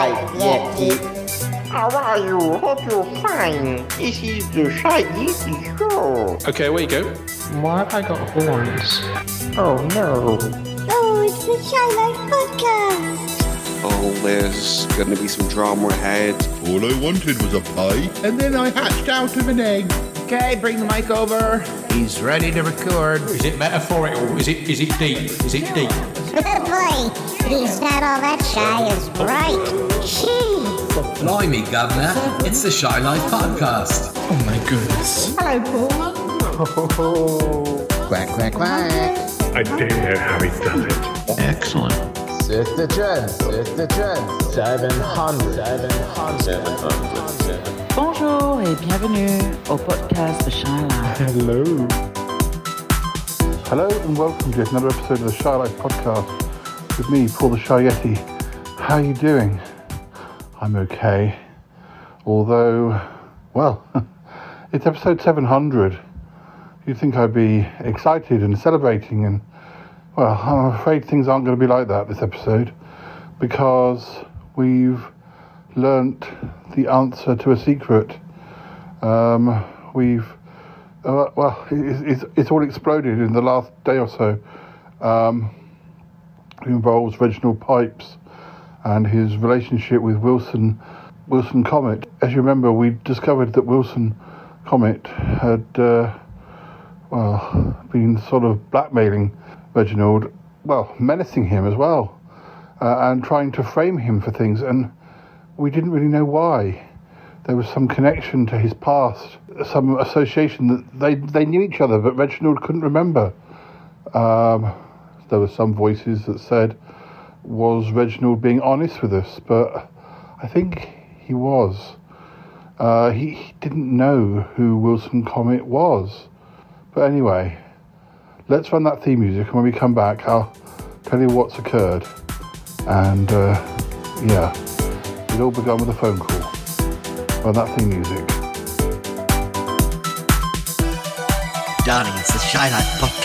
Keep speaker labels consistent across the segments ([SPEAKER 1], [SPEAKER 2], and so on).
[SPEAKER 1] Life Yeti.
[SPEAKER 2] How are you? Hope you're fine. This is the Shy Yeti Show.
[SPEAKER 3] Okay, where you go?
[SPEAKER 4] Why have I got horns?
[SPEAKER 2] Oh no.
[SPEAKER 5] Oh, it's the Shy Life Podcast.
[SPEAKER 6] Oh, there's going to be some drama ahead.
[SPEAKER 7] All I wanted was a pie, and then I hatched out of an egg.
[SPEAKER 8] Okay, bring the mic over. He's ready to record.
[SPEAKER 3] Is it metaphorical? Is it is it deep? Is it deep?
[SPEAKER 5] Boy, he's not all that shy as bright. Jeez.
[SPEAKER 9] Blimey, Governor, it's the Shy Life Podcast.
[SPEAKER 4] Oh my goodness. Hello, Paul. Oh.
[SPEAKER 8] Quack, quack, quack.
[SPEAKER 10] I don't know how he does it.
[SPEAKER 4] Excellent.
[SPEAKER 8] Sister Trend, Sister Trend. 700, 700, 700.
[SPEAKER 11] Bonjour et bienvenue au podcast de Shy Life.
[SPEAKER 10] Hello. Hello and welcome to another episode of the Shy Life podcast with me, Paul the Shy Yeti. How are you doing? I'm okay. Although, well, it's episode 700. You'd think I'd be excited and celebrating, and well, I'm afraid things aren't going to be like that this episode because we've learnt the answer to a secret. Um, we've uh, well, it's, it's, it's all exploded in the last day or so. Um, it involves Reginald Pipes and his relationship with Wilson Wilson Comet. As you remember, we discovered that Wilson Comet had uh, well been sort of blackmailing Reginald, well menacing him as well, uh, and trying to frame him for things. And we didn't really know why. There was some connection to his past, some association that they they knew each other, but Reginald couldn't remember. Um, there were some voices that said, "Was Reginald being honest with us?" But I think he was. Uh, he, he didn't know who Wilson Comet was. But anyway, let's run that theme music, and when we come back, I'll tell you what's occurred. And uh, yeah, it all began with a phone call. Run that theme music.
[SPEAKER 1] Darling, it's the Shy Life podcast.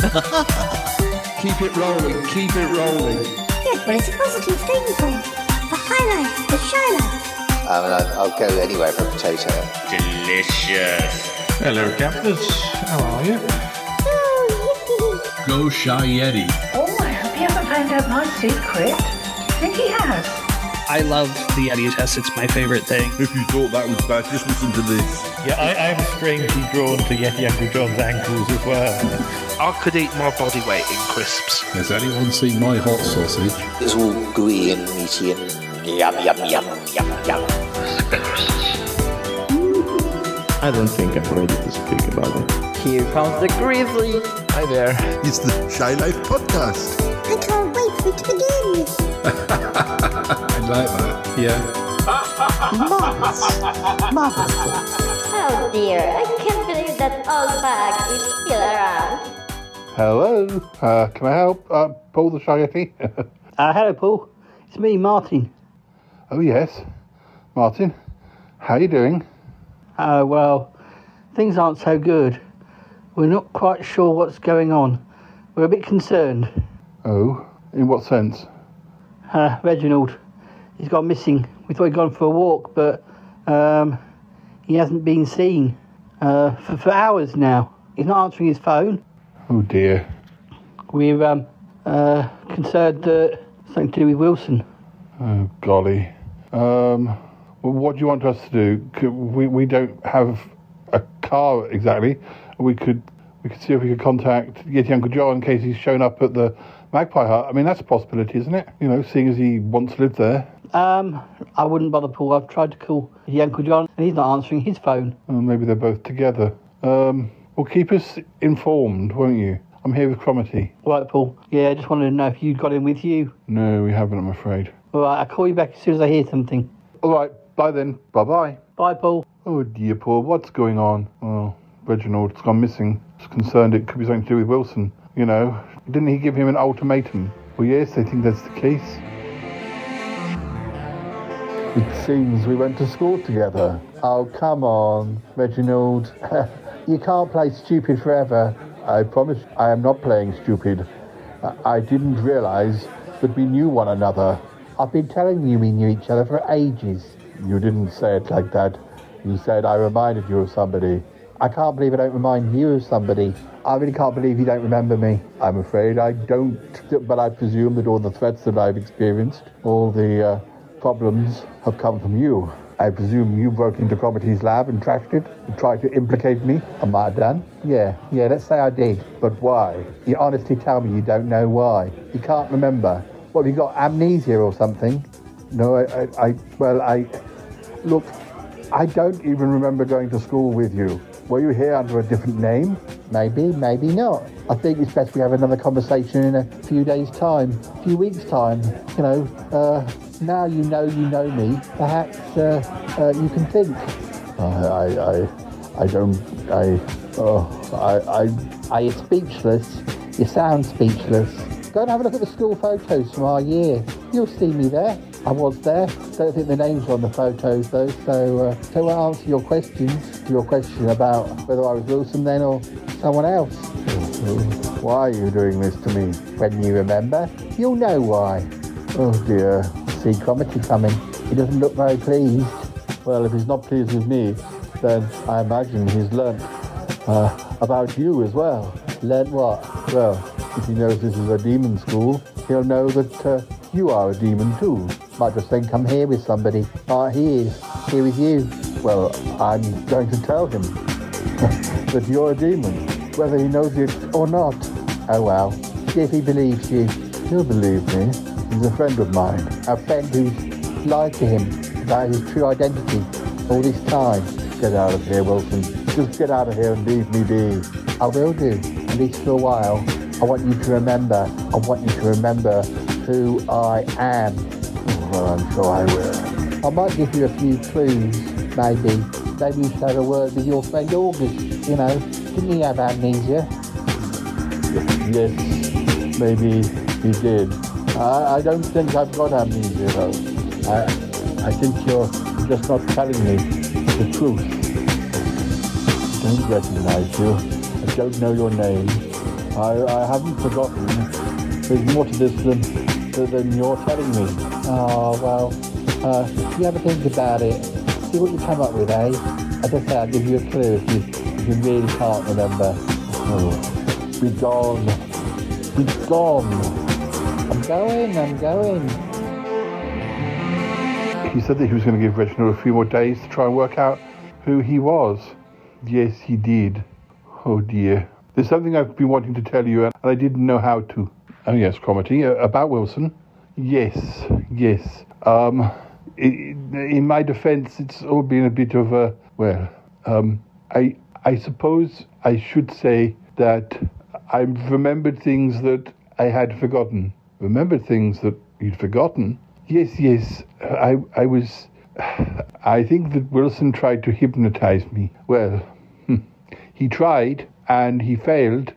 [SPEAKER 7] Keep it rolling, keep it rolling.
[SPEAKER 5] Good, but it's a positive thing, for The High Life, the Shy Life.
[SPEAKER 6] I mean, I'll, I'll go anywhere for a potato.
[SPEAKER 3] Delicious.
[SPEAKER 4] Hello, captors. How are you?
[SPEAKER 5] Oh,
[SPEAKER 9] Go Shy Yeti.
[SPEAKER 11] Oh, I hope he hasn't found out my secret. I think he has.
[SPEAKER 12] I love the Yeti test. It's my favorite thing.
[SPEAKER 7] If you thought that was bad, just listen to this.
[SPEAKER 10] Yeah, I, I'm strangely drawn to Yeti Uncle John's ankles as well.
[SPEAKER 12] I could eat my body weight in crisps.
[SPEAKER 3] Has anyone seen my hot sausage?
[SPEAKER 6] It's all gooey and meaty and yum, yum, yum, yum, yum.
[SPEAKER 4] I don't think I'm ready to speak about it.
[SPEAKER 1] Here comes the grizzly.
[SPEAKER 8] Hi there.
[SPEAKER 7] It's the Shy Life podcast.
[SPEAKER 5] I can't wait for it to begin.
[SPEAKER 3] I like that. Yeah.
[SPEAKER 5] Marvelous. Marvelous. Oh dear, I can't believe that old bag is still around.
[SPEAKER 10] Hello, uh, can I help? Uh, Paul the Shy Yeti?
[SPEAKER 11] Uh, hello, Paul. It's me, Martin.
[SPEAKER 10] oh yes, Martin. How are you doing?
[SPEAKER 11] Uh, well, things aren't so good. We're not quite sure what's going on. We're a bit concerned.
[SPEAKER 10] Oh, in what sense?
[SPEAKER 11] Uh, Reginald, he's gone missing. We thought he'd gone for a walk, but um, he hasn't been seen uh, for, for hours now. He's not answering his phone.
[SPEAKER 10] Oh dear.
[SPEAKER 11] We're um, uh, concerned that something to do with Wilson.
[SPEAKER 10] Oh golly. Um, what do you want us to do? We we don't have a car exactly. We could we could see if we could contact Yeti Uncle John in case he's shown up at the Magpie Hut. I mean that's a possibility, isn't it? You know, seeing as he once lived there.
[SPEAKER 11] Um, I wouldn't bother, Paul. I've tried to call his Uncle John, and he's not answering his phone.
[SPEAKER 10] Well, maybe they're both together. Um, well, keep us informed, won't you? I'm here with Cromarty.
[SPEAKER 11] Right, Paul. Yeah, I just wanted to know if you'd got in with you.
[SPEAKER 10] No, we haven't, I'm afraid.
[SPEAKER 11] All right, I'll call you back as soon as I hear something.
[SPEAKER 10] All right, bye then. Bye bye.
[SPEAKER 11] Bye, Paul.
[SPEAKER 10] Oh dear, Paul, what's going on? Well, Reginald's gone missing. It's concerned it could be something to do with Wilson. You know, didn't he give him an ultimatum? Well, yes, I think that's the case. It seems we went to school together. Oh, come on, Reginald. you can't play stupid forever. I promise I am not playing stupid. I- didn't realize that we knew one another. I've been telling you we knew each other for ages. You didn't say it like that. You said I reminded you of somebody. I can't believe I don't remind you of somebody. I really can't believe you don't remember me. I'm afraid I don't, but I presume that all the threats that I've experienced, all the uh, problems have come from you. I presume you broke into Cromitty's lab and trashed it and tried to implicate me. Am I done? Yeah, yeah, let's say I did. But why? You honestly tell me you don't know why. You can't remember. What, have you got amnesia or something? No, I, I, I well, I, look, I don't even remember going to school with you. Were you here under a different name? Maybe, maybe not. I think it's best we have another conversation in a few days' time, a few weeks' time. You know, uh, now you know you know me. Perhaps uh, uh, you can think. I, I, I, I don't. I, oh, I, I, I. You're speechless. You sound speechless. Go and have a look at the school photos from our year. You'll see me there. I was there. Don't think the names were on the photos though. So, uh, so I'll answer your questions. Your question about whether I was Wilson then or someone else. Why are you doing this to me? When you remember, you'll know why. Oh dear. See Cromitty coming. He doesn't look very pleased. Well, if he's not pleased with me, then I imagine he's learnt uh, about you as well. Learnt what? Well, if he knows this is a demon school, he'll know that uh, you are a demon too. Might just think I'm here with somebody. Ah, he is. Here with you. Well, I'm going to tell him that you're a demon, whether he knows it or not. Oh well. If he believes you. He'll believe me. He's a friend of mine. A friend who's lied to him about his true identity all this time. Get out of here, Wilson. Just get out of here and leave me be. I will do, at least for a while. I want you to remember. I want you to remember who I am. I'm sure I will. I might give you a few clues, maybe. Maybe you should have a word with your friend August, you know. Didn't he have amnesia? Yes, maybe he did. I, I don't think I've got amnesia, though. I, I think you're just not telling me the truth. I don't recognize you. I don't know your name. I, I haven't forgotten. There's more to this than, than you're telling me. Oh, well, uh, you have a think about it. See what you come up with, eh? As I say, I'll give you a clue if you, if you really can't remember. Oh, be gone. Be gone. I'm going, I'm going. He said that he was going to give Reginald a few more days to try and work out who he was. Yes, he did. Oh dear. There's something I've been wanting to tell you and I didn't know how to. Oh yes, Cromitty, uh, about Wilson. Yes, yes. Um, in my defence, it's all been a bit of a well. Um, I I suppose I should say that I've remembered things that I had forgotten. Remembered things that you'd forgotten. Yes, yes. I I was. I think that Wilson tried to hypnotize me. Well, he tried and he failed,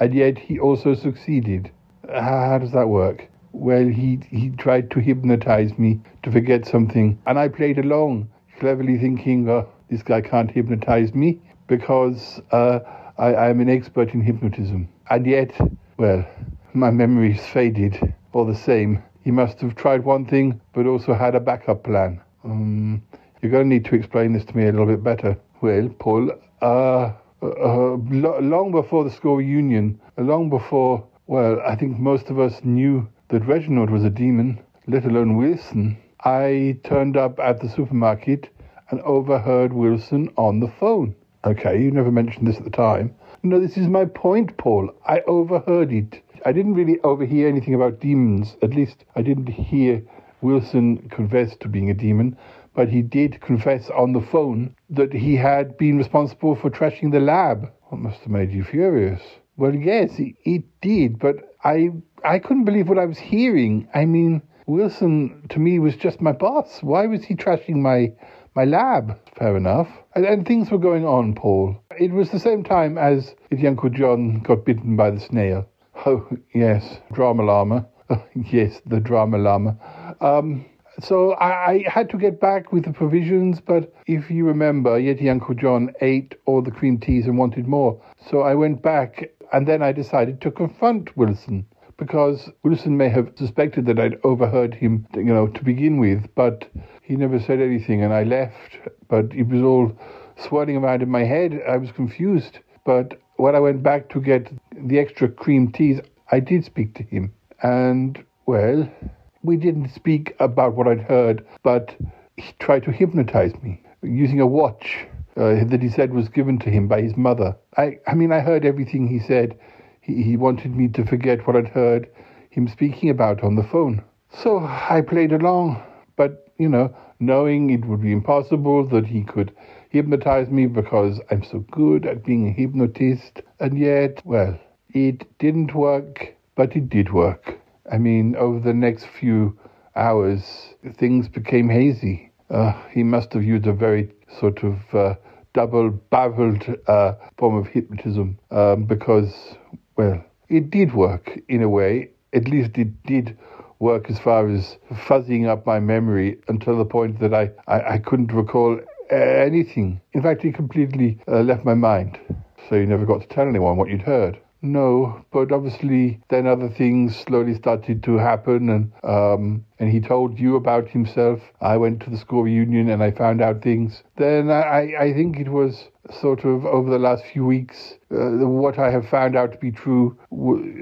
[SPEAKER 10] and yet he also succeeded. How does that work? Well, he, he tried to hypnotize me to forget something, and I played along, cleverly thinking, oh, this guy can't hypnotize me because uh, I, I'm an expert in hypnotism. And yet, well, my memory's faded all the same. He must have tried one thing, but also had a backup plan. Um, you're going to need to explain this to me a little bit better. Well, Paul, uh, uh, long before the school reunion, long before, well, I think most of us knew that Reginald was a demon, let alone Wilson, I turned up at the supermarket and overheard Wilson on the phone. Okay, you never mentioned this at the time. No, this is my point, Paul. I overheard it. I didn't really overhear anything about demons. At least I didn't hear Wilson confess to being a demon, but he did confess on the phone that he had been responsible for trashing the lab. What must have made you furious? Well, yes, it, did, but I I couldn't believe what I was hearing. I mean, Wilson to me was just my boss. Why was he trashing my my lab? Fair enough. And, and things were going on, Paul. It was the same time as if Uncle John got bitten by the snail. Oh yes, drama llama. Oh, yes, the drama llama. Um, so I, I, had to get back with the provisions, but if you remember, Yeti Uncle John ate all the cream teas and wanted more. So I went back, and then I decided to confront Wilson. because Wilson may have suspected that I'd overheard him, you know, to begin with, but he never said anything, and I left. But it was all swirling around in my head. I was confused. But when I went back to get the extra cream teas, I did speak to him. And, well, we didn't speak about what I'd heard, but he tried to hypnotize me using a watch uh, that he said was given to him by his mother. I, I mean, I heard everything he said. He, he wanted me to forget what I'd heard him speaking about on the phone. So I played along, but, you know, knowing it would be impossible that he could hypnotize me because I'm so good at being a hypnotist. And yet, well, it didn't work, but it did work. I mean, over the next few hours, things became hazy. Uh, he must have used a very sort of uh, double barreled uh, form of hypnotism um, because, well, it did work in a way. At least it did work as far as fuzzing up my memory until the point that I, I, I couldn't recall anything. In fact, it completely uh, left my mind. So you never got to tell anyone what you'd heard. No, but obviously then other things slowly started to happen, and um, and he told you about himself. I went to the school reunion and I found out things. Then I I think it was sort of over the last few weeks uh, what I have found out to be true.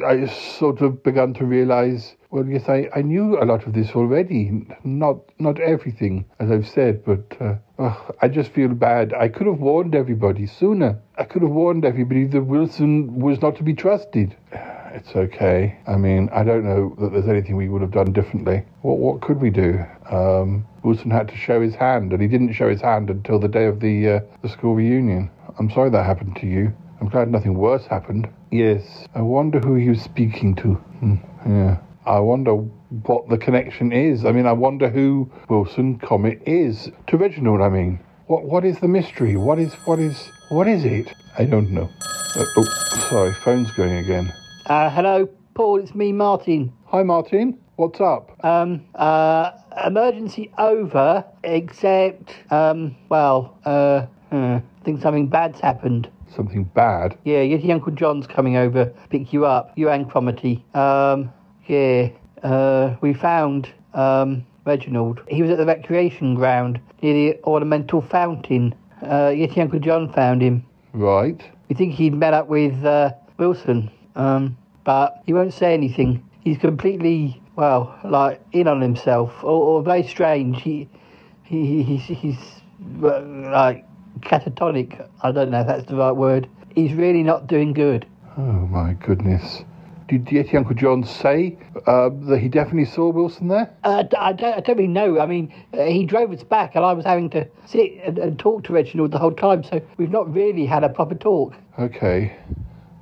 [SPEAKER 10] I sort of begun to realize. Well, yes, I, I knew a lot of this already. Not not everything, as I've said, but uh, oh, I just feel bad. I could have warned everybody sooner. I could have warned everybody that Wilson was not to be trusted. It's okay. I mean, I don't know that there's anything we would have done differently. What what could we do? Um, Wilson had to show his hand, and he didn't show his hand until the day of the uh, the school reunion. I'm sorry that happened to you. I'm glad nothing worse happened. Yes. I wonder who he was speaking to. Hmm. Yeah. I wonder what the connection is. I mean, I wonder who Wilson Comet is. To Reginald, I mean. What what is the mystery? What is what is what is it? I don't know. Uh, oh, sorry, phone's going again.
[SPEAKER 11] Uh, hello, Paul. It's me, Martin.
[SPEAKER 10] Hi, Martin. What's up?
[SPEAKER 11] Um, uh, emergency over. Except, um, well, uh, uh, I think something bad's happened.
[SPEAKER 10] Something bad?
[SPEAKER 11] Yeah, Yeti Uncle John's coming over, pick you up. You and Cromitty. Um, yeah. Uh, we found um Reginald. He was at the recreation ground near the ornamental fountain. Uh, Yeti Uncle John found him.
[SPEAKER 10] Right.
[SPEAKER 11] We think he'd met up with uh, Wilson, um, but he won't say anything. He's completely, well, like in on himself, or, or very strange. He, he, he's, he's like catatonic. I don't know if that's the right word. He's really not doing good.
[SPEAKER 10] Oh my goodness. Did Yeti Uncle John say uh, that he definitely saw Wilson there?
[SPEAKER 11] Uh, I, don't, I don't really know. I mean, uh, he drove us back, and I was having to sit and, and, talk to Reginald the whole time, so we've not really had a proper talk.
[SPEAKER 10] Okay.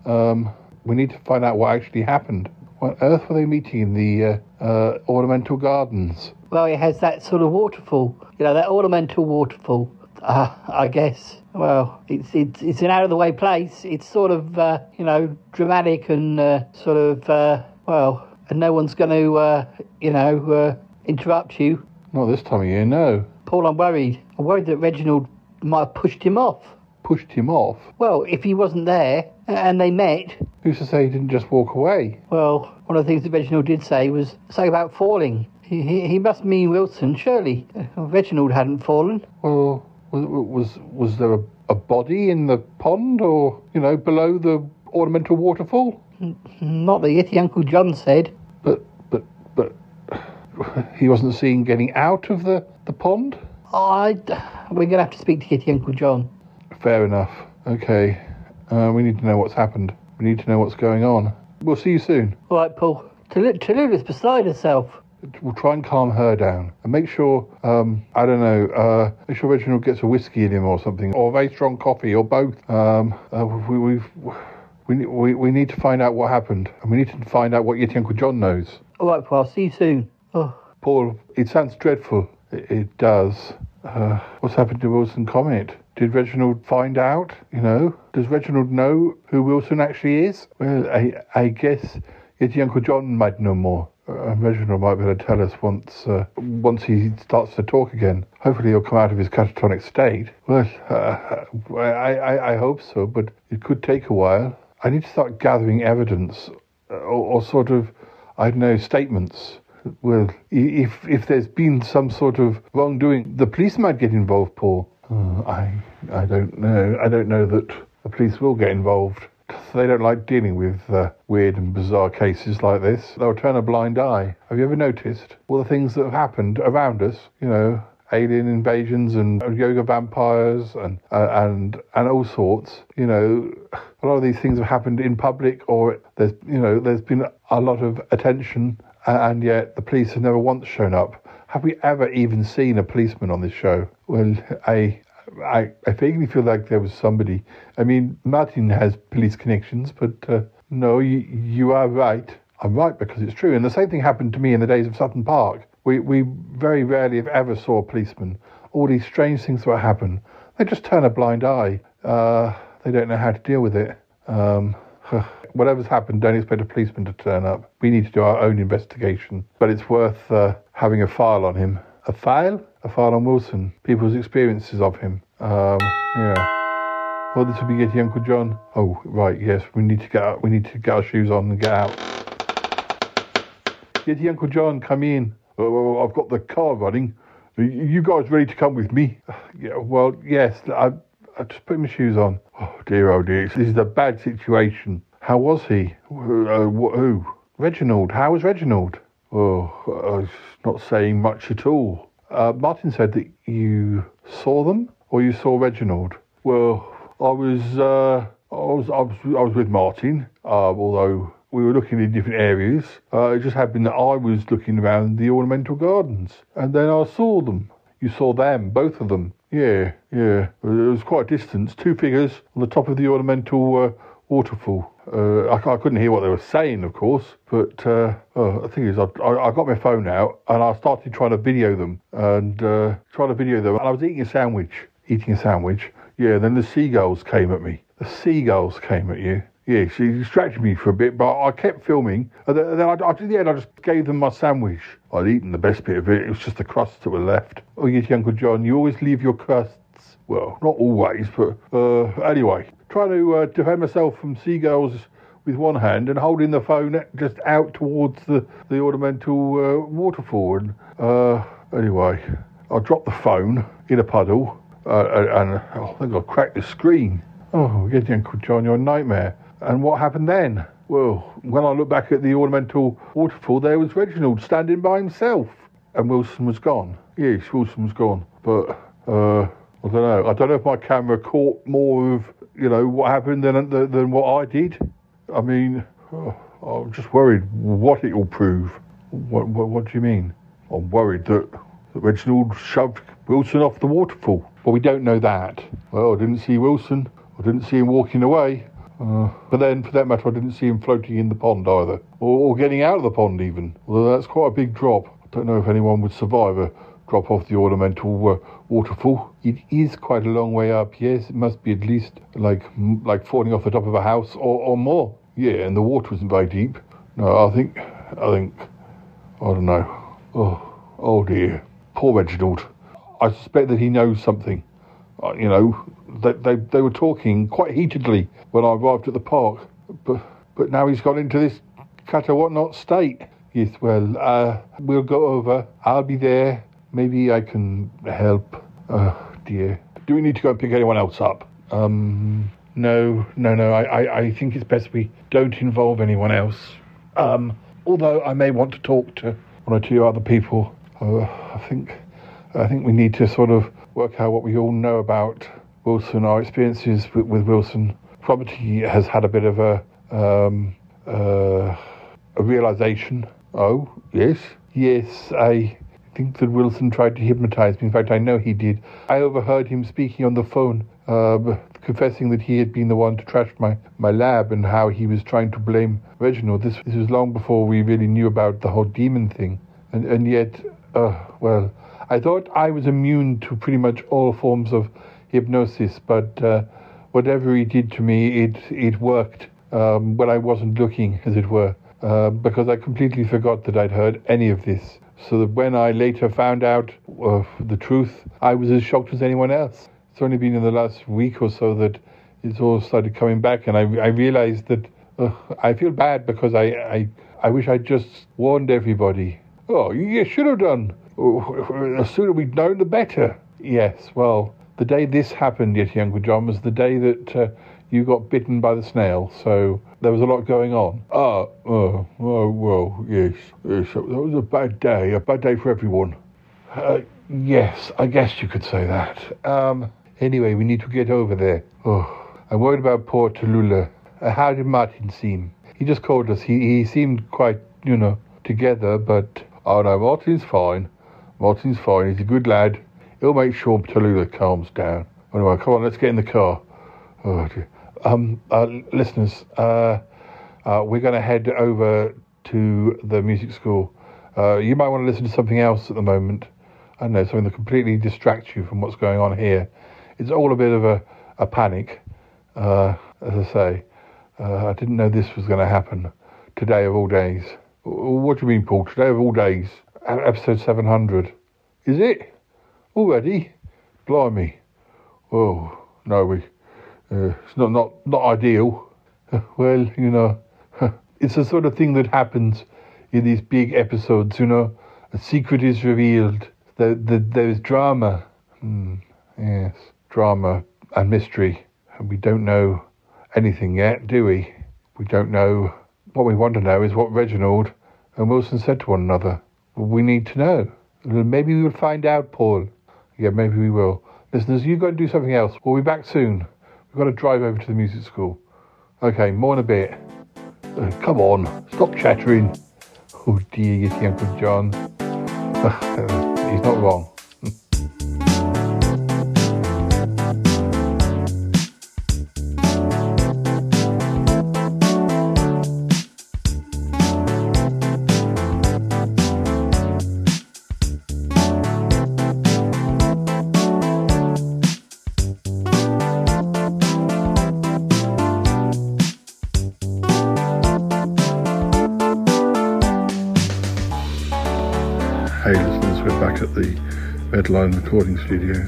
[SPEAKER 10] Um, we need to find out what actually happened. What on earth were they meeting in the uh, uh, ornamental gardens?
[SPEAKER 11] Well, it has that sort of waterfall. You know, that ornamental waterfall. Uh, I guess. Well, it's it's it's an out of the way place. It's sort of uh, you know dramatic and uh, sort of uh, well, and no one's going to uh, you know uh, interrupt you.
[SPEAKER 10] Not this time of year, no.
[SPEAKER 11] Paul, I'm worried. I'm worried that Reginald might have pushed him off.
[SPEAKER 10] Pushed him off?
[SPEAKER 11] Well, if he wasn't there and they met.
[SPEAKER 10] Who's to say he didn't just walk away?
[SPEAKER 11] Well, one of the things that Reginald did say was say about falling. He, he, he must mean Wilson, surely. Reginald hadn't fallen.
[SPEAKER 10] Well, was was, there a, a body in the pond or, you know, below the ornamental waterfall?
[SPEAKER 11] Not that Yeti Uncle John said.
[SPEAKER 10] But, but, but, he wasn't seen getting out of the, the pond?
[SPEAKER 11] I, we're going to have to speak to Yeti Uncle John.
[SPEAKER 10] Fair enough. Okay. Uh, we need to know what's happened. We need to know what's going on. We'll see you soon.
[SPEAKER 11] All right, Paul. Tallulah's beside herself.
[SPEAKER 10] We'll try and calm her down and make sure, um, I don't know, uh, make sure Reginald gets a whiskey in him or something, or a very strong coffee, or both. Um, uh, we, we've, we, we, we need to find out what happened, and we need to find out what Yeti Uncle John knows.
[SPEAKER 11] All right, Paul. I'll see you soon. Oh.
[SPEAKER 10] Paul, it sounds dreadful. It, it does. Uh, what's happened to Wilson Comet? Did Reginald find out? You know, does Reginald know who Wilson actually is? Well, I, I guess Yeti Uncle John might know more. Uh, Reginald might be able to tell us once uh, once he starts to talk again. Hopefully, he'll come out of his catatonic state. Well, uh, I, I, I hope so, but it could take a while. I need to start gathering evidence or, or sort of, I don't know, statements. Well, if if there's been some sort of wrongdoing, the police might get involved, Paul. Uh, I I don't know. I don't know that the police will get involved. They don't like dealing with uh, weird and bizarre cases like this. They'll turn a blind eye. Have you ever noticed all the things that have happened around us? You know, alien invasions and yoga vampires and uh, and and all sorts. You know, a lot of these things have happened in public, or there's you know there's been a lot of attention, and yet the police have never once shown up. Have we ever even seen a policeman on this show? Well, I. I, I vaguely feel like there was somebody. I mean, Martin has police connections, but uh, no, you, you are right. I'm right because it's true. And the same thing happened to me in the days of Sutton Park. We, we very rarely, if ever, saw a policeman. All these strange things that happen, they just turn a blind eye. Uh, they don't know how to deal with it. Um, whatever's happened, don't expect a policeman to turn up. We need to do our own investigation. But it's worth uh, having a file on him. A file? A file on Wilson. People's experiences of him. Um, yeah. Well, this will be getting Uncle John. Oh, right, yes, we need to get out. We need to get our shoes on and get out. Yeti Uncle John, come in. Oh, well, I've got the car running. Are you guys ready to come with me? Yeah, well, yes. I, I just put my shoes on. Oh dear, oh dear. This is a bad situation. How was he? Uh, who? Reginald. How was Reginald? Oh, I was not saying much at all. Uh, Martin said that you saw them, or you saw Reginald. Well, I was, uh, I was, I was, I was with Martin. Uh, although we were looking in different areas, uh, it just happened that I was looking around the ornamental gardens, and then I saw them. You saw them, both of them. Yeah, yeah. It was quite a distance. Two figures on the top of the ornamental uh, waterfall. Uh, I, I couldn't hear what they were saying, of course, but uh, oh, the thing is, I, I, I got my phone out and I started trying to video them and uh, trying to video them. And I was eating a sandwich, eating a sandwich. Yeah, then the seagulls came at me. The seagulls came at you. Yeah, she distracted me for a bit, but I kept filming. And then, I, the end, I just gave them my sandwich. I'd eaten the best bit of it. It was just the crusts that were left. Oh, yes, Uncle John, you always leave your crusts. Well, not always, but uh, anyway, trying to uh, defend myself from seagulls with one hand and holding the phone just out towards the, the ornamental uh, waterfall. And uh, anyway, I dropped the phone in a puddle uh, and oh, I think I cracked the screen. Oh, yes, Uncle John, you're a nightmare. And what happened then? Well, when I look back at the ornamental waterfall, there was Reginald standing by himself. And Wilson was gone. Yes, Wilson was gone. But, uh, I don't know. I don't know if my camera caught more of, you know, what happened than, than, than what I did. I mean, oh, I'm just worried what it will prove. What, what, what do you mean? I'm worried that, that Reginald shoved Wilson off the waterfall. Well, we don't know that. Well, I didn't see Wilson. I didn't see him walking away. Uh, but then, for that matter, I didn't see him floating in the pond either, or, or getting out of the pond even. Although that's quite a big drop. I don't know if anyone would survive a drop off the ornamental uh, waterfall. It is quite a long way up. Yes, it must be at least like like falling off the top of a house or, or more. Yeah, and the water wasn't very deep. No, I think I think I don't know. Oh, oh dear, poor Reginald. I suspect that he knows something. Uh, you know, they, they they were talking quite heatedly when I arrived at the park, but but now he's gone into this catatonic state. Yes, well, uh, we'll go over. I'll be there. Maybe I can help. Oh dear. Do we need to go and pick anyone else up? Um, no, no, no. I, I, I think it's best we don't involve anyone else. Um, although I may want to talk to one or two other people. Uh, I think I think we need to sort of work out what we all know about Wilson, our experiences with, with Wilson. Probably has had a bit of a um, uh, a realization. Oh, yes, yes. I think that Wilson tried to hypnotize me. In fact, I know he did. I overheard him speaking on the phone, uh, confessing that he had been the one to trash my, my lab and how he was trying to blame Reginald. This, this was long before we really knew about the whole demon thing. And, and yet, uh, well, I thought I was immune to pretty much all forms of hypnosis, but uh, whatever he did to me, it, it worked um, when I wasn't looking, as it were, uh, because I completely forgot that I'd heard any of this. So that when I later found out uh, the truth, I was as shocked as anyone else. It's only been in the last week or so that it's all started coming back, and I, I realized that I feel bad because I, I, I wish I'd just warned everybody. Oh, you should have done. Oh, The sooner we'd known, the better. Yes, well, the day this happened, Yeti Uncle John, was the day that uh, you got bitten by the snail, so there was a lot going on. Ah, oh, oh, well, yes, yes, that was a bad day, a bad day for everyone. Uh, yes, I guess you could say that. Um, anyway, we need to get over there. Oh, I'm worried about poor Tallulah. Uh, how did Martin seem? He just called us. He, he seemed quite, you know, together, but oh no, Martin's fine. Martin's fine. He's a good lad. He'll make sure Tallulah calms down. Anyway, come on, let's get in the car. Oh dear. Um, uh, listeners, uh, uh, we're going to head over to the music school. Uh, you might want to listen to something else at the moment. I don't know, something that completely distracts you from what's going on here. It's all a bit of a, a panic, uh, as I say. Uh, I didn't know this was going to happen today of all days. What do you mean, Paul? Today of all days? Episode 700. Is it? Already? Blimey. Oh, no, we. Uh, it's not, not, not ideal. well, you know, it's the sort of thing that happens in these big episodes, you know. A secret is revealed. There, there, there's drama. Hmm, yes, drama and mystery. And we don't know anything yet, do we? We don't know. What we want to know is what Reginald and Wilson said to one another. We need to know. Maybe we will find out, Paul. Yeah, maybe we will. Listeners, you go and do something else. We'll be back soon. We've got to drive over to the music school. Okay, more in a bit. Uh, come on, stop chattering. Oh dear, you see Uncle John. He's not wrong. Red Lion recording studios.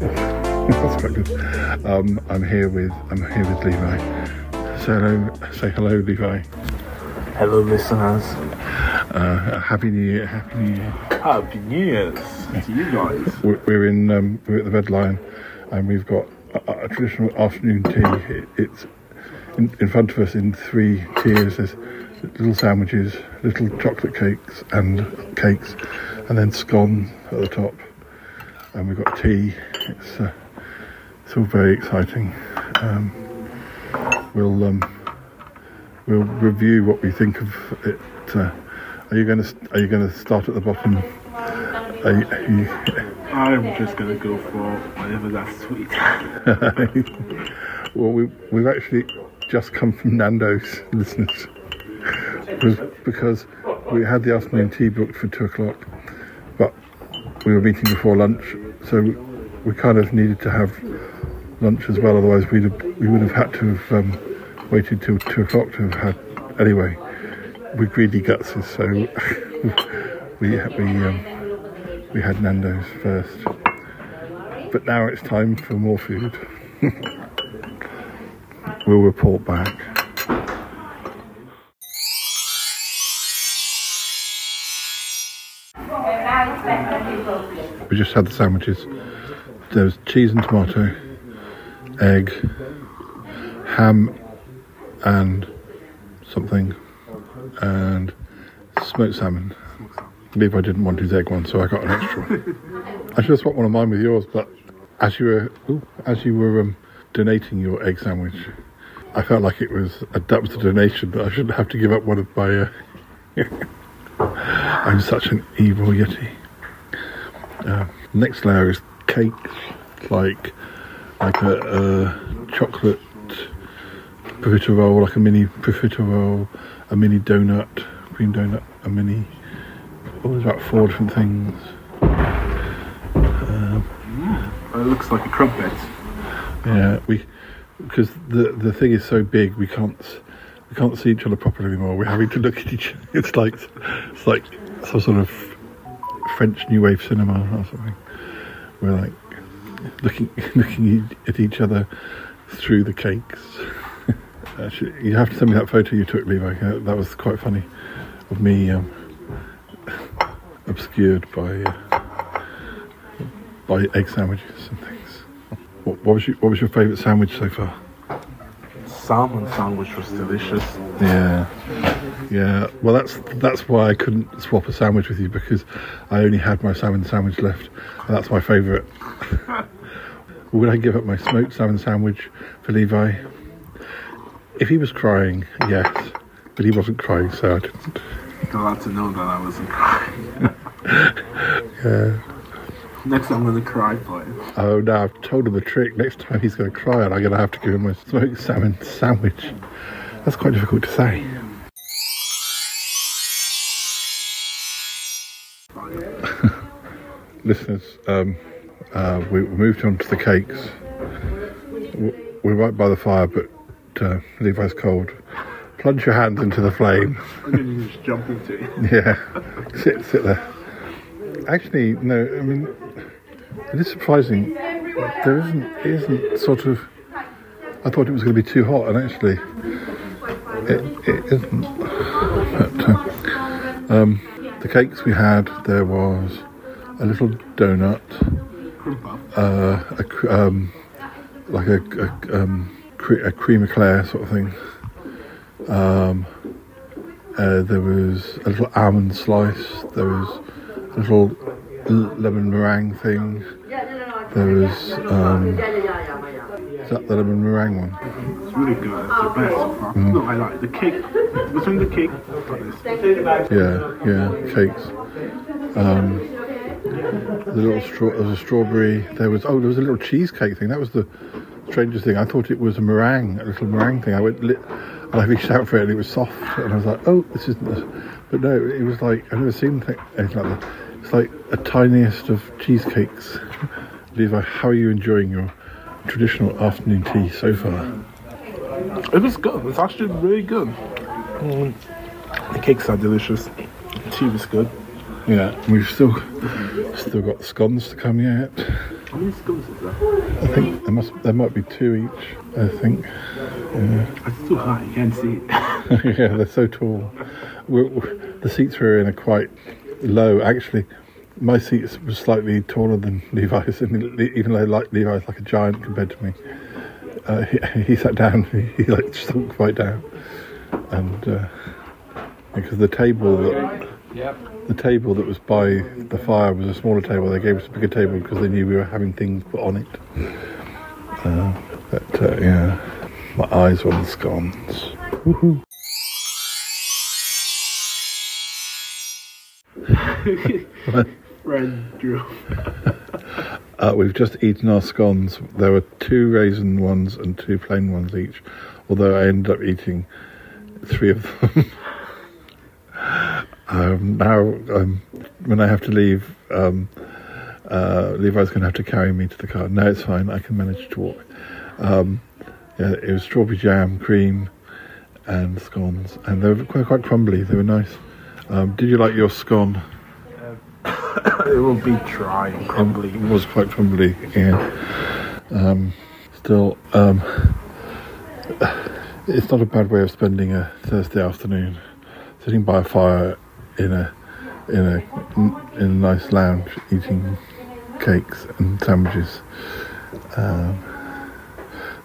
[SPEAKER 10] That's quite good. Um, I'm here with I'm here with Levi. Say hello, say hello, Levi.
[SPEAKER 13] Hello, listeners.
[SPEAKER 10] Uh, happy New Year! Happy New Year!
[SPEAKER 13] Happy New Year to you guys.
[SPEAKER 10] We're, we're in um, we're at the Red Lion, and we've got a, a traditional afternoon tea. It, it's in, in front of us in three tiers. There's little sandwiches, little chocolate cakes, and cakes, and then scone at the top. And we've got tea. It's uh, it's all very exciting. Um, we'll um, we'll review what we think of it. Uh, are you going to are you going to start at the bottom? Are you, are you,
[SPEAKER 13] I'm just gonna go for whatever that's sweet.
[SPEAKER 10] well, we, we've actually just come from Nando's, listeners. Because we had the afternoon tea booked for two o'clock, we were meeting before lunch, so we kind of needed to have lunch as well. Otherwise, we'd have, we would have had to have um, waited till two o'clock to have had. Anyway, we're greedy gutses, so we we um, we had Nando's first. But now it's time for more food. we'll report back. We just had the sandwiches. There was cheese and tomato, egg, ham, and something, and smoked salmon. Levi didn't want his egg one, so I got an extra one. I should have swapped one of mine with yours, but as you were ooh, as you were um, donating your egg sandwich, I felt like it was a, that was a donation that I shouldn't have to give up one of my. Uh, I'm such an evil yeti. Uh, next layer is cakes, like like a, a chocolate profiterole, like a mini profiterole, a mini donut, cream donut, a mini. Oh, there's about four different things. Um,
[SPEAKER 13] It looks like a crumpet.
[SPEAKER 10] yeah, we because the the thing is so big, we can't we can't see each other properly anymore. We're having to look at each. It's like it's like some sort of French New Wave cinema or something. We're like looking looking at each other through the cakes. Actually, you have to send me that photo you took, Levi. Uh, that was quite funny of me um, obscured by uh, by egg sandwiches and things. What, what was your, what was your favourite sandwich so far?
[SPEAKER 13] Salmon sandwich was delicious.
[SPEAKER 10] Yeah, yeah. Well, that's that's why I couldn't swap a sandwich with you because I only had my salmon sandwich left, and that's my favourite. Would I give up my smoked salmon sandwich for Levi? If he was crying, yes, but he wasn't crying, so I didn't.
[SPEAKER 13] Glad to know that I wasn't crying.
[SPEAKER 10] Yeah.
[SPEAKER 13] Next time I'm gonna cry for you.
[SPEAKER 10] Oh no, I've told him the trick. Next time he's going to cry, and I'm going to have to give him a smoked salmon sandwich. That's quite difficult to say. Listeners, um, uh, we moved on to the cakes. We're right by the fire, but uh, Levi's cold. Plunge your hands into the flame.
[SPEAKER 13] And then you just jump into it.
[SPEAKER 10] Yeah, sit, sit there. Actually, no. I mean, it is surprising. There isn't, it isn't sort of. I thought it was going to be too hot, and actually, it, it isn't. But, uh, um, the cakes we had, there was a little donut, uh, a, um, like a, a, um, cre- a cream eclair sort of thing. Um, uh, there was a little almond slice. There was a little l- lemon meringue thing. There was um, is that the lemon meringue one?
[SPEAKER 13] It's really good. It's the best.
[SPEAKER 10] Mm.
[SPEAKER 13] No, I like the cake. Between the cake.
[SPEAKER 10] Yeah, yeah, cakes. Um, the little straw, there was a strawberry. There was oh, there was a little cheesecake thing. That was the strangest thing. I thought it was a meringue, a little meringue thing. I went lit, and I reached out for it, and it was soft, and I was like, oh, this isn't. This. But no, it was like I've never seen anything like that. It's like a tiniest of cheesecakes. Levi, how are you enjoying your traditional afternoon tea so far?
[SPEAKER 13] It was good. It's actually really good. Mm. The cakes are delicious. The tea was good.
[SPEAKER 10] Yeah, we've still still got scones to come yet.
[SPEAKER 13] How many scones is that?
[SPEAKER 10] I think there must there might be two each. I think. Yeah.
[SPEAKER 13] It's too high. You can't see it.
[SPEAKER 10] yeah, they're so tall. We're, we're- the seats we're in are quite low. Actually, my seats were slightly taller than Levi's, and Le- even though like Levi's like a giant compared to me, uh, he, he sat down. He, he like sunk right down, and uh, because the table that the table that was by the fire was a smaller table, they gave us a bigger table because they knew we were having things put on it. Uh, but uh, yeah, my eyes were on the scones. Woohoo.
[SPEAKER 13] Red Drew.
[SPEAKER 10] Uh, we've just eaten our scones. There were two raisin ones and two plain ones each, although I ended up eating three of them. um, now, um, when I have to leave, um, uh, Levi's going to have to carry me to the car. No, it's fine. I can manage to walk. Um, yeah, it was strawberry jam, cream, and scones, and they were quite, quite crumbly. They were nice. Um, did you like your scone?
[SPEAKER 13] it will be dry and crumbly.
[SPEAKER 10] It was quite crumbly, yeah. Um, still, um, it's not a bad way of spending a Thursday afternoon, sitting by a fire in a in a in a nice lounge, eating cakes and sandwiches. Um,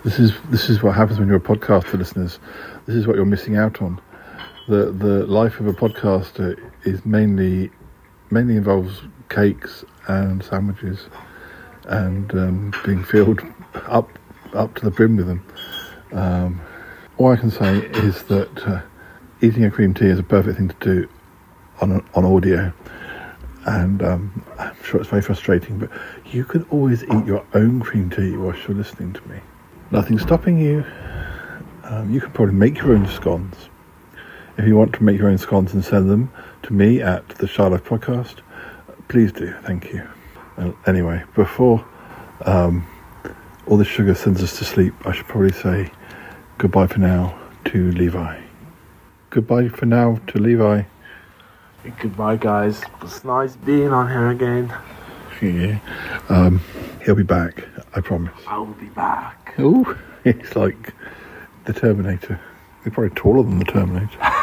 [SPEAKER 10] this is this is what happens when you're a podcaster, listeners. This is what you're missing out on. The the life of a podcaster is mainly mainly involves cakes and sandwiches and um, being filled up up to the brim with them. Um, all I can say is that uh, eating a cream tea is a perfect thing to do on on audio, and um, I'm sure it's very frustrating. But you can always eat your own cream tea whilst you're listening to me. Nothing's stopping you. Um, you can probably make your own scones. If you want to make your own scones and send them to me at the Shy Life Podcast, please do. Thank you. Anyway, before um, all the sugar sends us to sleep, I should probably say goodbye for now to Levi. Goodbye for now to Levi.
[SPEAKER 13] Goodbye, guys. It's nice being on here again.
[SPEAKER 10] Yeah. Um, he'll be back, I promise.
[SPEAKER 13] I will be back.
[SPEAKER 10] Oh, it's like the Terminator. He's probably taller than the Terminator.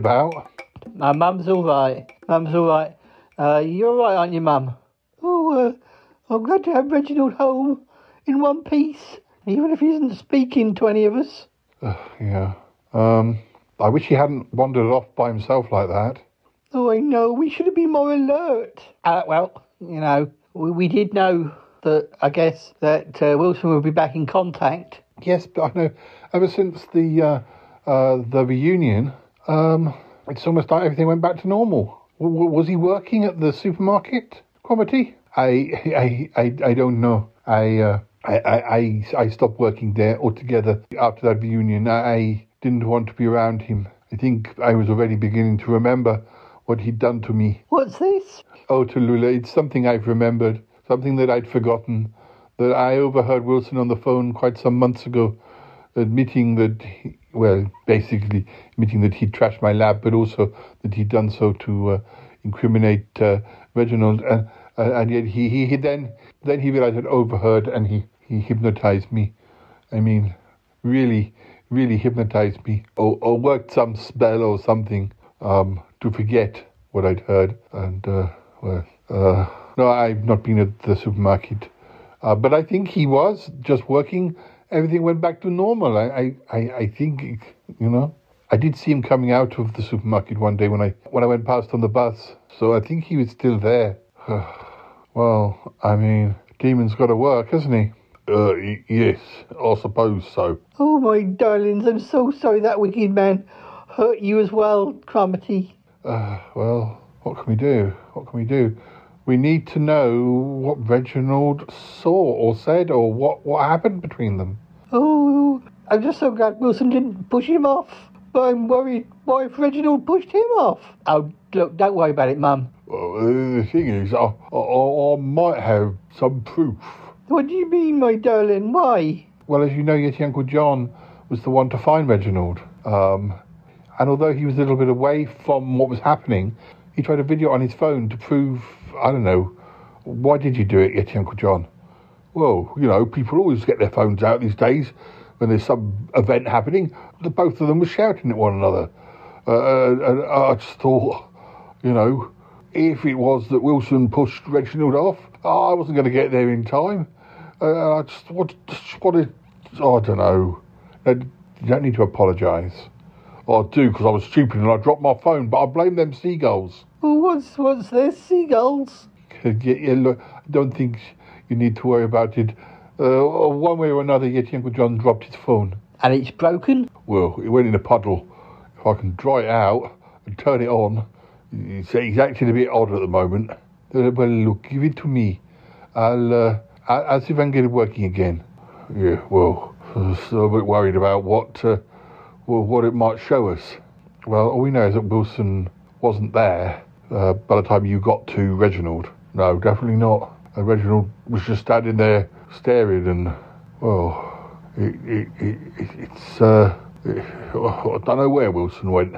[SPEAKER 10] about.
[SPEAKER 11] My mum's all right. Mum's all right. Uh, you're all right, aren't you, mum? Oh, uh, I'm glad to have Reginald home in one piece, even if he isn't speaking to any of us.
[SPEAKER 10] Yeah. Um, I wish he hadn't wandered off by himself like that.
[SPEAKER 11] Oh, I know. We should have been more alert. Uh, well, you know, we, we did know that, I guess, that uh, Wilson would be back in contact.
[SPEAKER 10] Yes, but I know ever since the uh, uh, the reunion, um, it's almost like everything went back to normal. W- w- was he working at the supermarket, Cromarty? I, I, I, I don't know. I, uh, I, I, I, stopped working there altogether after that reunion. I, I didn't want to be around him. I think I was already beginning to remember what he'd done to me.
[SPEAKER 11] What's this?
[SPEAKER 10] Oh, Tallulah, it's something I've remembered, something that I'd forgotten, that I overheard Wilson on the phone quite some months ago, admitting that, he, well, basically admitting that he'd trashed my lab, but also that he'd done so to uh, incriminate uh, Reginald, and, uh, and yet he, he, he then then he realized I'd overheard, and he, he hypnotized me. I mean, really, really hypnotized me, or, or worked some spell or something um, to forget what I'd heard. And, uh, well, uh, no, I've not been at the supermarket. Uh, but I think he was just working. Everything went back to normal. I, I, I, think, you know, I did see him coming out of the supermarket one day when I when I went past on the bus. So I think he was still there. well, I mean, demon's got to work, hasn't he? Uh, y- yes, I suppose so.
[SPEAKER 11] Oh, my darlings, I'm so sorry that wicked man hurt you as well, Cromarty.
[SPEAKER 10] Uh, well, what can we do? What can we do? We need to know what Reginald saw or said or what, what happened between them.
[SPEAKER 11] Oh, I'm just so glad Wilson didn't push him off. But I'm worried why if Reginald pushed him off. Oh, look, don't worry about it, Mum.
[SPEAKER 10] Well, the thing is, I, I, I might have some proof.
[SPEAKER 11] What do you mean, my darling? Why?
[SPEAKER 10] Well, as you know, Yeti Uncle John was the one to find Reginald. Um, and although he was a little bit away from what was happening, he tried a video on his phone to prove, I don't know, why did you do it, Yeti Uncle John? Well, you know, people always get their phones out these days when there's some event happening. The both of them were shouting at one another. Uh, and I just thought, you know, if it was that Wilson pushed Reginald off, I wasn't going to get there in time. Uh, I just, what, just wanted, I don't know. You don't need to apologise. I do because I was stupid and I dropped my phone, but I blame them seagulls.
[SPEAKER 11] What's what's this, seagulls?
[SPEAKER 10] yeah, yeah, look, I don't think you need to worry about it. Uh, one way or another, Yeti Uncle John dropped his phone.
[SPEAKER 11] And it's broken?
[SPEAKER 10] Well, it went in a puddle. If I can dry it out and turn it on, it's, it's acting a bit odd at the moment. Uh, well, look, give it to me. I'll, uh, I'll, I'll see if I can get it working again. Yeah, well, I'm still a bit worried about what, uh, well, what it might show us. Well, all we know is that Wilson wasn't there uh, by the time you got to Reginald. No, definitely not. And Reginald was just standing there staring, and well, it, it, it, it's uh, I don't know where Wilson went,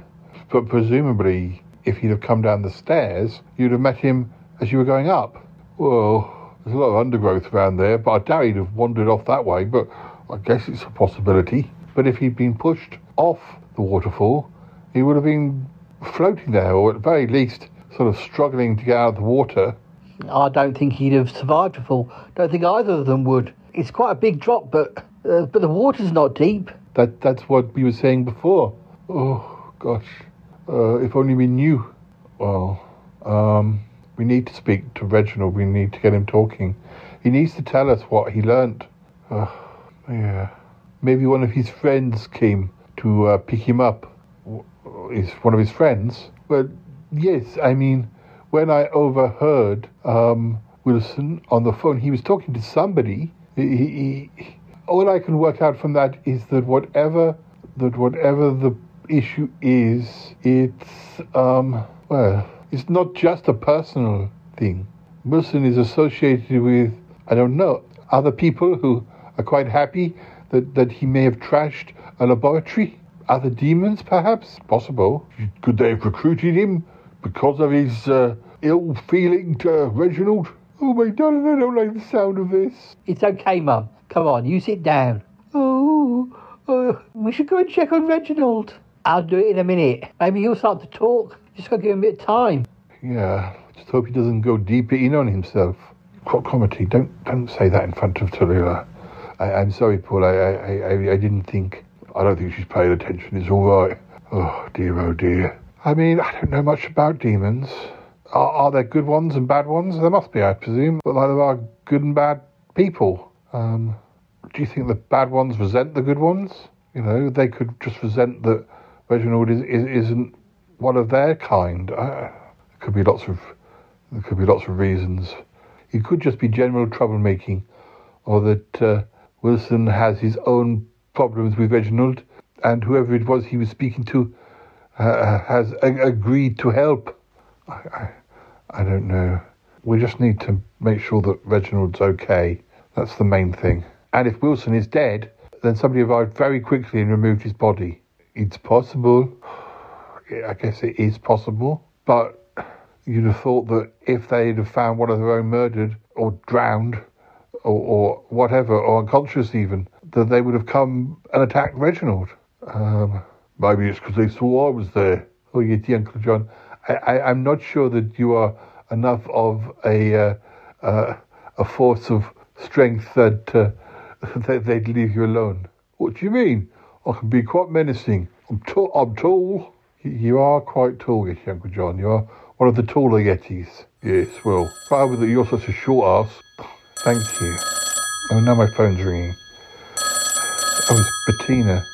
[SPEAKER 10] but presumably, if he'd have come down the stairs, you'd have met him as you were going up. Well, there's a lot of undergrowth around there, but I doubt he'd have wandered off that way. But I guess it's a possibility. But if he'd been pushed off the waterfall, he would have been floating there, or at the very least, sort of struggling to get out of the water.
[SPEAKER 11] I don't think he'd have survived a fall. Don't think either of them would. It's quite a big drop, but uh, but the water's not deep.
[SPEAKER 10] That that's what we were saying before. Oh gosh, uh, if only we knew. Well, um, we need to speak to Reginald. We need to get him talking. He needs to tell us what he learnt. Uh, yeah, maybe one of his friends came to uh, pick him up. Is one of his friends? Well, yes. I mean, when I overheard um, Wilson on the phone, he was talking to somebody. He, he, all I can work out from that is that whatever that whatever the issue is, it's um, well, it's not just a personal thing. Wilson is associated with I don't know other people who are quite happy that, that he may have trashed a laboratory. Other demons, perhaps, possible. Could they have recruited him because of his uh, ill feeling to Reginald? Oh my darling, I don't like the sound of this.
[SPEAKER 11] It's okay, Mum. Come on, you sit down. Oh, uh, we should go and check on Reginald. I'll do it in a minute. Maybe he'll start to talk. Just gotta give him a bit of time.
[SPEAKER 10] Yeah, just hope he doesn't go deeper in on himself. Cromarty, don't don't say that in front of Tallulah. I, I'm sorry, Paul. I, I, I, I didn't think. I don't think she's paying attention. It's all right. Oh dear, oh dear. I mean, I don't know much about demons. Are, are there good ones and bad ones? There must be, I presume. But like there are good and bad people. Um, do you think the bad ones resent the good ones? You know, they could just resent that Reginald is, is, isn't one of their kind. Uh, there could be lots of there could be lots of reasons. It could just be general troublemaking, or that uh, Wilson has his own problems with Reginald, and whoever it was he was speaking to uh, has a- agreed to help. I, I, I don't know. We just need to make sure that Reginald's okay. That's the main thing. And if Wilson is dead, then somebody arrived very quickly and removed his body. It's possible. I guess it is possible. But you'd have thought that if they'd have found one of their own murdered or drowned or, or whatever, or unconscious even, that they would have come and attacked Reginald. Um, maybe it's because they saw I was there. Oh, you dear Uncle John. I, I'm not sure that you are enough of a uh, uh, a force of strength that, uh, that they'd leave you alone. What do you mean? I can be quite menacing. I'm, t- I'm tall. You are quite tall, yes, Uncle John. You are one of the taller Yetis. Yes, well, rather that you're such a short ass. Thank you. Oh, now my phone's ringing. Oh, it's Bettina.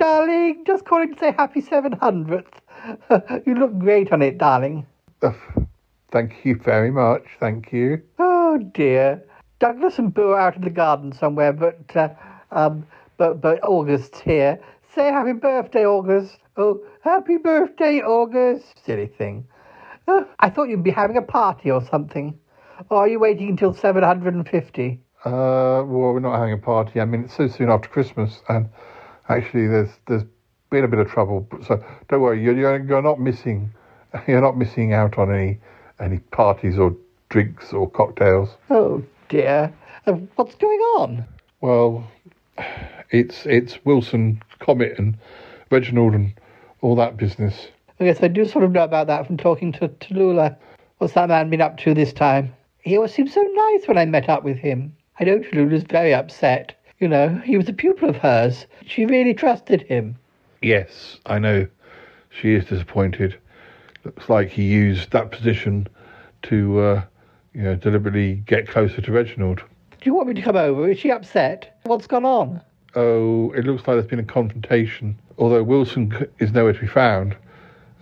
[SPEAKER 11] Darling. Just calling to say happy 700th. you look great on it, darling.
[SPEAKER 10] Thank you very much. Thank you.
[SPEAKER 11] Oh, dear. Douglas and Boo are out in the garden somewhere, but uh, um, but but August's here. Say happy birthday, August. Oh, happy birthday, August. Silly thing. Uh, I thought you'd be having a party or something. Or are you waiting until 750?
[SPEAKER 10] Uh, well, we're not having a party. I mean, it's so soon after Christmas, and actually, there's there's been a bit of trouble. So don't worry, you're you're, you're not missing you're not missing out on any any parties or drinks or cocktails.
[SPEAKER 11] Oh dear, uh, what's going on?
[SPEAKER 10] Well, it's it's Wilson Comet and Reginald and all that business.
[SPEAKER 11] Yes, I do sort of know about that from talking to Tallulah. What's that man been up to this time? He always seemed so nice when I met up with him. I know Tallulah's very upset. You know, he was a pupil of hers. She really trusted him.
[SPEAKER 10] Yes, I know. She is disappointed. Looks like he used that position to, uh, you know, deliberately get closer to Reginald.
[SPEAKER 11] Do you want me to come over? Is she upset? What's gone on?
[SPEAKER 10] Oh, it looks like there's been a confrontation. Although Wilson is nowhere to be found,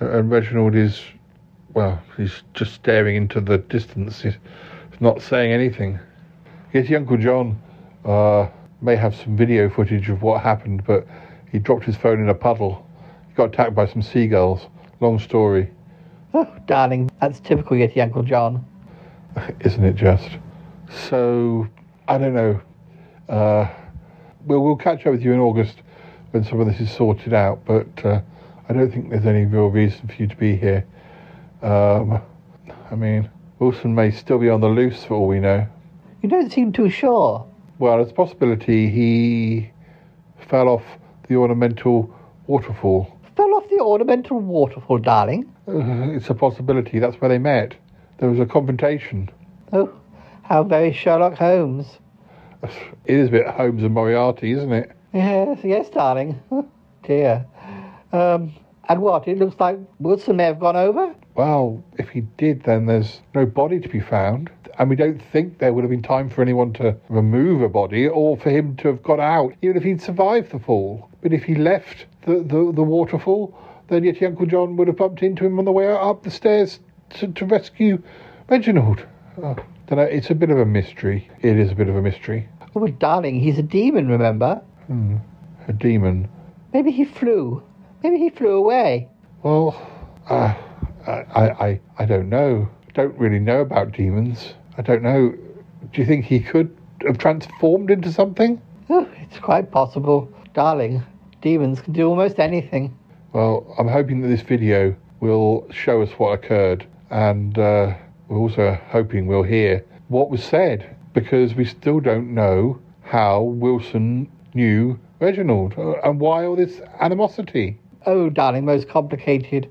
[SPEAKER 10] and Reginald is, well, he's just staring into the distance. He's not saying anything. Yes, Uncle John uh, may have some video footage of what happened, but he dropped his phone in a puddle. He got attacked by some seagulls. Long story.
[SPEAKER 11] Oh, darling, that's typical Yeti Uncle John.
[SPEAKER 10] Isn't it just? So, I don't know. Uh, we'll, we'll catch up with you in August when some of this is sorted out, but uh, I don't think there's any real reason for you to be here. Um, I mean, Wilson may still be on the loose for all we know.
[SPEAKER 11] You don't seem too sure.
[SPEAKER 10] Well, it's a possibility he fell off the ornamental waterfall.
[SPEAKER 11] Fell off the ornamental waterfall, darling?
[SPEAKER 10] Uh, it's a possibility. That's where they met. There was a confrontation.
[SPEAKER 11] Oh, how very Sherlock Holmes.
[SPEAKER 10] It is a bit Holmes and Moriarty, isn't it?
[SPEAKER 11] Yes, yes, darling. Oh, dear. Um, and what? It looks like Wilson may have gone over?
[SPEAKER 10] Well, if he did, then there's no body to be found. And we don't think there would have been time for anyone to remove a body or for him to have got out, even if he'd survived the fall. But if he left the, the, the waterfall, then Yeti Uncle John would have bumped into him on the way up the stairs to, to rescue Reginald. Oh, don't know. It's a bit of a mystery. It is a bit of a mystery.
[SPEAKER 11] Oh, darling, he's a demon, remember?
[SPEAKER 10] Hmm. A demon.
[SPEAKER 11] Maybe he flew. Maybe he flew away.
[SPEAKER 10] Well, uh, I, I, I don't know. Don't really know about demons. I don't know. Do you think he could have transformed into something?
[SPEAKER 11] Oh, it's quite possible. Darling, demons can do almost anything.
[SPEAKER 10] Well, I'm hoping that this video will show us what occurred, and uh, we're also hoping we'll hear what was said, because we still don't know how Wilson knew Reginald uh, and why all this animosity.
[SPEAKER 11] Oh, darling, most complicated.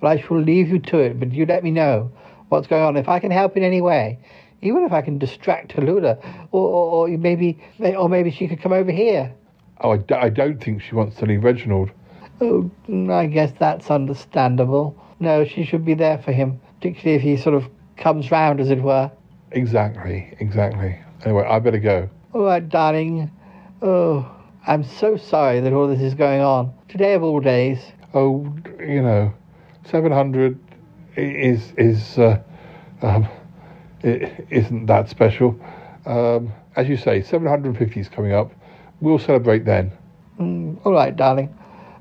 [SPEAKER 11] But I shall leave you to it, but you let me know what's going on. If I can help in any way, even if I can distract Tallulah, or, or, or maybe, or maybe she could come over here.
[SPEAKER 10] Oh, I d- I don't think she wants to leave Reginald.
[SPEAKER 11] Oh, I guess that's understandable. No, she should be there for him, particularly if he sort of comes round, as it were.
[SPEAKER 10] Exactly, exactly. Anyway, I better go.
[SPEAKER 11] All right, darling. Oh, I'm so sorry that all this is going on. Today of all days.
[SPEAKER 10] Oh, you know, 700 is, is, uh, um, it isn't that special. Um, as you say, 750 is coming up. We'll celebrate then.
[SPEAKER 11] Mm, all right, darling.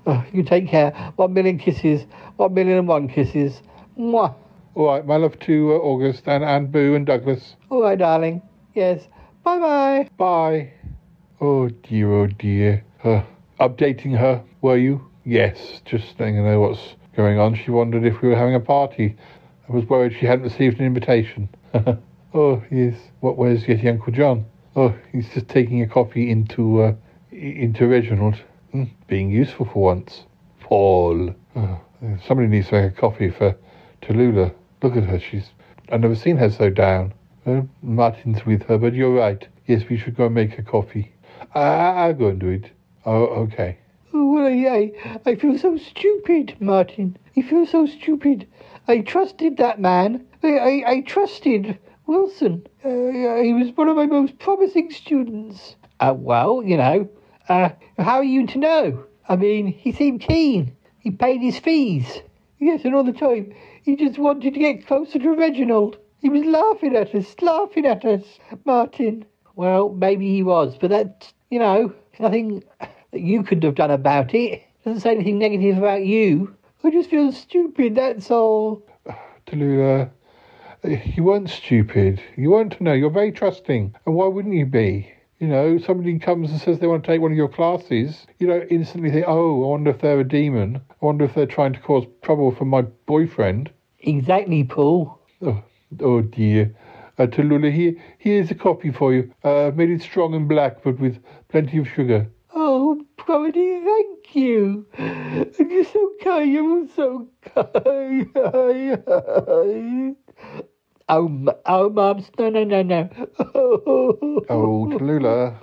[SPEAKER 11] Oh, you take care. One million kisses. One million and one kisses. Mwah.
[SPEAKER 10] All right, my love to uh, August and, and Boo and Douglas.
[SPEAKER 11] All right, darling. Yes. Bye-bye.
[SPEAKER 10] Bye. Oh, dear, oh, dear. Uh, updating her, were you? Yes, just letting her know what's going on. She wondered if we were having a party. I was worried she hadn't received an invitation. oh, yes. What, where's Yeti Uncle John? Oh, he's just taking a coffee into, uh, into Reginald. Mm, being useful for once. Paul. Oh, somebody needs to make a coffee for Tallulah. Look at her. She's. I've never seen her so down. Well, Martin's with her, but you're right. Yes, we should go and make a coffee. I, I'll go and do it. Oh, okay.
[SPEAKER 11] Oh, well, I, I, I feel so stupid, Martin. I feel so stupid. I trusted that man. I, I, I trusted Wilson. Uh, he was one of my most promising students. Uh, well, you know, uh, how are you to know? I mean, he seemed keen. He paid his fees. Yes, and all the time, he just wanted to get closer to Reginald. He was laughing at us, laughing at us, Martin. Well, maybe he was, but that's, you know, nothing that you could have done about it. Doesn't say anything negative about you. I just feel stupid, that's all.
[SPEAKER 10] Tallulah, you weren't stupid. You weren't, no, you're very trusting. And why wouldn't you be? You know, somebody comes and says they want to take one of your classes. You don't instantly think, oh, I wonder if they're a demon. I wonder if they're trying to cause trouble for my boyfriend.
[SPEAKER 11] Exactly, Paul.
[SPEAKER 10] Oh, oh dear. Uh, Tallulah, here, here's a copy for you. Uh, made it strong and black, but with plenty of sugar.
[SPEAKER 11] Oh, thank you. You're so kind. You're so kind. Oh, m- oh, Mums, no, no, no, no.
[SPEAKER 10] Oh, Tallulah.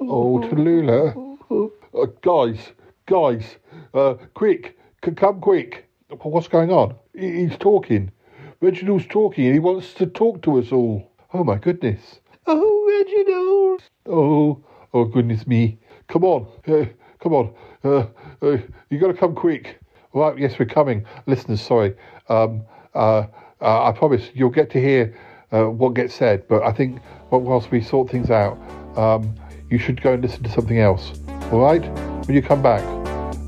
[SPEAKER 10] Oh, Tallulah. Uh, guys, guys, uh, quick, c- come quick. What's going on? He- He's talking. Reginald's talking and he wants to talk to us all. Oh, my goodness.
[SPEAKER 11] Oh, Reginald.
[SPEAKER 10] Oh, oh, goodness me. Come on, uh, come on. Uh, uh, you got to come quick. Right, yes, we're coming. Listeners, sorry. Um, uh, uh, I promise you'll get to hear uh, what gets said, but I think wh- whilst we sort things out, um, you should go and listen to something else. All right? When you come back,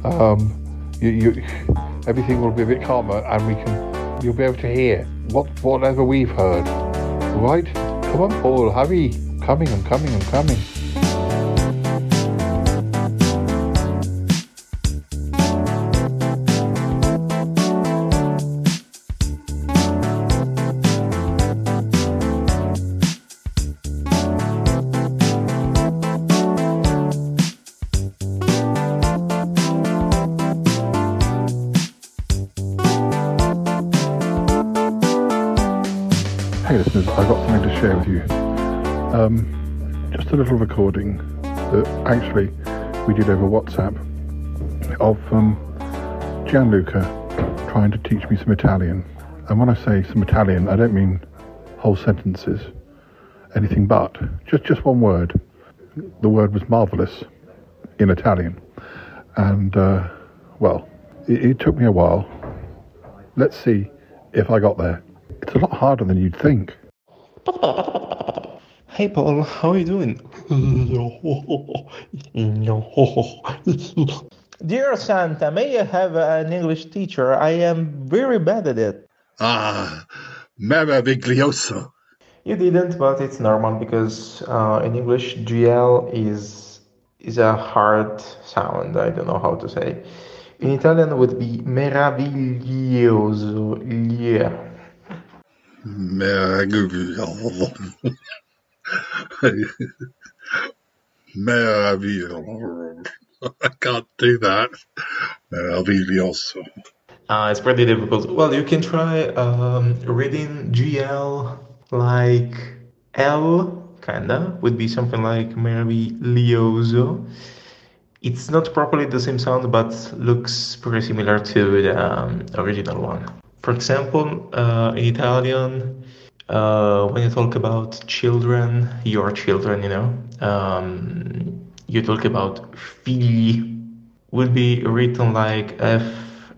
[SPEAKER 10] um, you, you, everything will be a bit calmer, and we can you'll be able to hear what whatever we've heard. All right? Come on, Paul. Hurry. Coming. I'm coming. I'm coming. Um, just a little recording that actually we did over WhatsApp of um, Gianluca trying to teach me some Italian. And when I say some Italian, I don't mean whole sentences, anything but just just one word. The word was marvelous in Italian, and uh, well, it, it took me a while. Let's see if I got there. It's a lot harder than you'd think.
[SPEAKER 4] Hey Paul, how are you doing?
[SPEAKER 14] Dear Santa, may I have an English teacher? I am very bad at it.
[SPEAKER 7] Ah, meraviglioso.
[SPEAKER 14] You didn't, but it's normal because uh, in English GL is is a hard sound. I don't know how to say. In Italian would be meraviglioso. Yeah.
[SPEAKER 7] Meraviglioso. Meraviglioso. I can't do that. Meraviglioso.
[SPEAKER 14] Uh, it's pretty difficult. Well, you can try um, reading GL like L, kinda, would be something like meraviglioso. It's not properly the same sound, but looks pretty similar to the um, original one. For example, uh, in Italian, uh, when you talk about children, your children, you know, um, you talk about figli, would be written like F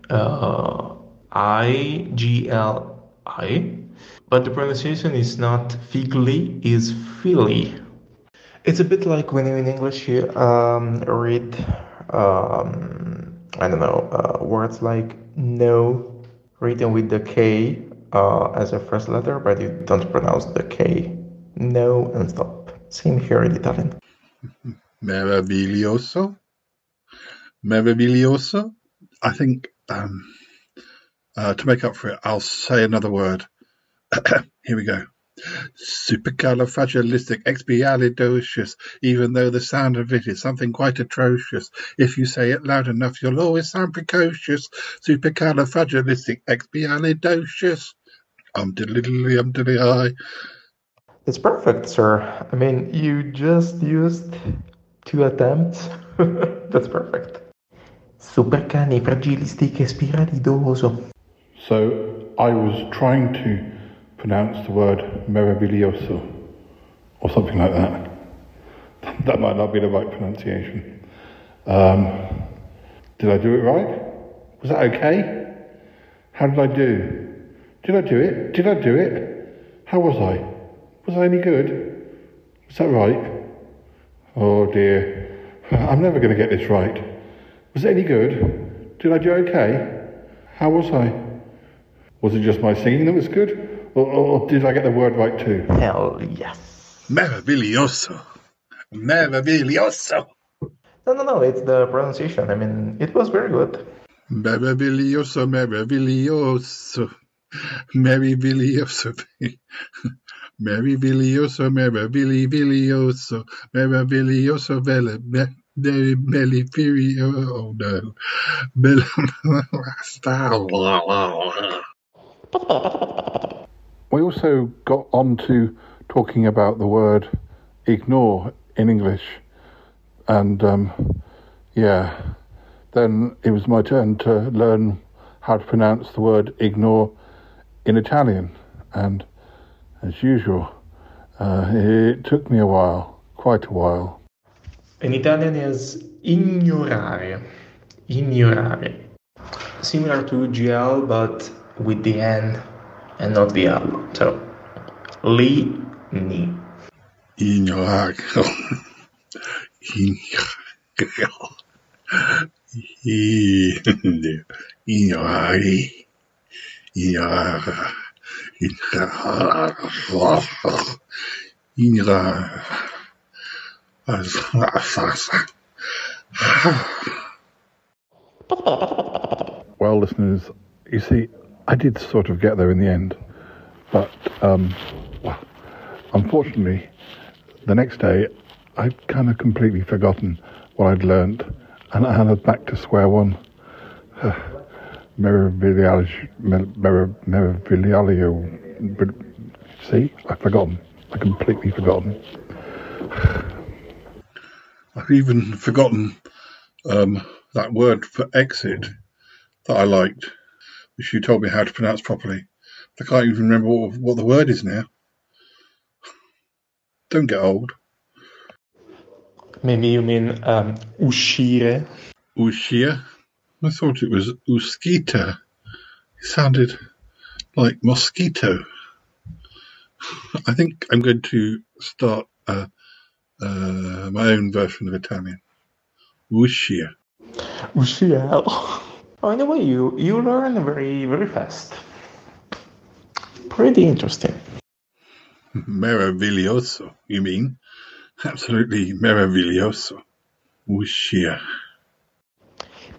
[SPEAKER 14] uh, I G L I, but the pronunciation is not figli, is fili. It's a bit like when you in English you um, read, um, I don't know, uh, words like no written with the K uh, as a first letter, but you don't pronounce the K. No and stop. Same here in Italian.
[SPEAKER 7] Meraviglioso. Meraviglioso. I think um, uh, to make up for it, I'll say another word. Here we go. Supercalifragilisticexpialidocious, even though the sound of it is something quite atrocious. If you say it loud enough, you'll always sound precocious. Supercalifragilisticexpialidocious. Um diddly um diddly hi.
[SPEAKER 14] It's perfect, sir. I mean, you just used two attempts. That's perfect. Supercalifragilisticexpialidoso.
[SPEAKER 10] So I was trying to pronounce the word meraviglioso or something like that. That might not be the right pronunciation. Um, did I do it right? Was that okay? How did I do? Did I do it? Did I do it? How was I? Was I any good? Was that right?
[SPEAKER 15] Oh dear. I'm never going to get this right. Was it any good? Did I do okay? How was I? Was it just my singing that was good? Or, or did I get the word right too?
[SPEAKER 14] Hell yes.
[SPEAKER 10] Meraviglioso. Meraviglioso.
[SPEAKER 14] No, no, no, it's the pronunciation. I mean, it was very good.
[SPEAKER 10] Meraviglioso, meraviglioso. Meraviglioso. Meraviglioso, meraviglioso. Meraviglioso, vele, me- me- melifirio. Oh no. Mel-
[SPEAKER 15] We also got on to talking about the word ignore in English. And um, yeah, then it was my turn to learn how to pronounce the word ignore in Italian. And as usual, uh, it took me a while, quite a while.
[SPEAKER 14] In Italian is ignorare. Ignorare. Similar to GL, but with the N and not the L. So, li, ni.
[SPEAKER 10] Ignorare. Ignorare. Ignorare.
[SPEAKER 15] Well, listeners, you see, I did sort of get there in the end, but um, unfortunately, the next day I'd kind of completely forgotten what I'd learned, and I was back to square one. Meravigliaggio, Meravigliaggio, but see, I've forgotten. I completely forgotten.
[SPEAKER 10] I've even forgotten um, that word for exit that I liked, which you told me how to pronounce properly. I can't even remember what, what the word is now. Don't get old.
[SPEAKER 14] Maybe you mean um, uscire.
[SPEAKER 10] Uscire? I thought it was uscita. It sounded like mosquito. I think I'm going to start uh, uh, my own version of Italian. Uscire.
[SPEAKER 14] Uscire. Oh, in a way, you, you learn very, very fast. Pretty interesting.
[SPEAKER 10] Meraviglioso, you mean? Absolutely meraviglioso. Uscire.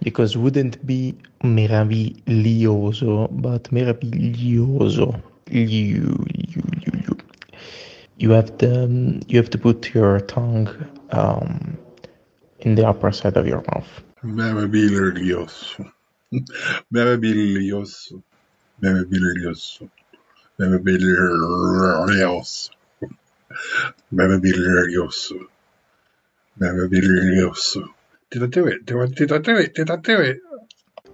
[SPEAKER 14] Because wouldn't be meraviglioso, but meraviglioso. You, you, you, you. you have to um, you have to put your tongue um, in the upper side of your mouth.
[SPEAKER 10] Meraviglioso. Meraviglioso. Meraviglioso. Meraviglioso. Meraviglioso. Meraviglioso. Did I do it? Do I, did I do it? Did I do it?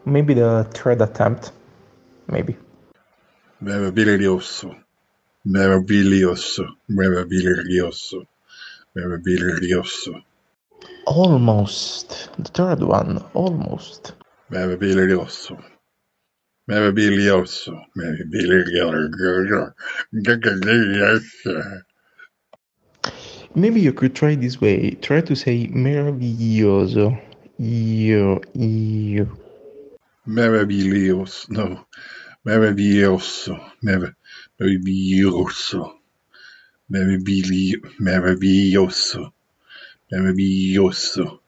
[SPEAKER 14] Maybe the third attempt. Maybe.
[SPEAKER 10] Meraviglioso. Meraviglioso. Meraviglioso. Meraviglioso.
[SPEAKER 14] Almost. The third one. Almost.
[SPEAKER 10] Meraviglioso. Meraviglioso. Meraviglioso.
[SPEAKER 14] Maybe you could try this way. Try to say meraviglioso. Io, io.
[SPEAKER 10] Meraviglioso. No. Meraviglioso. Mer- meraviglioso. Meravigli- meraviglioso. Meraviglioso.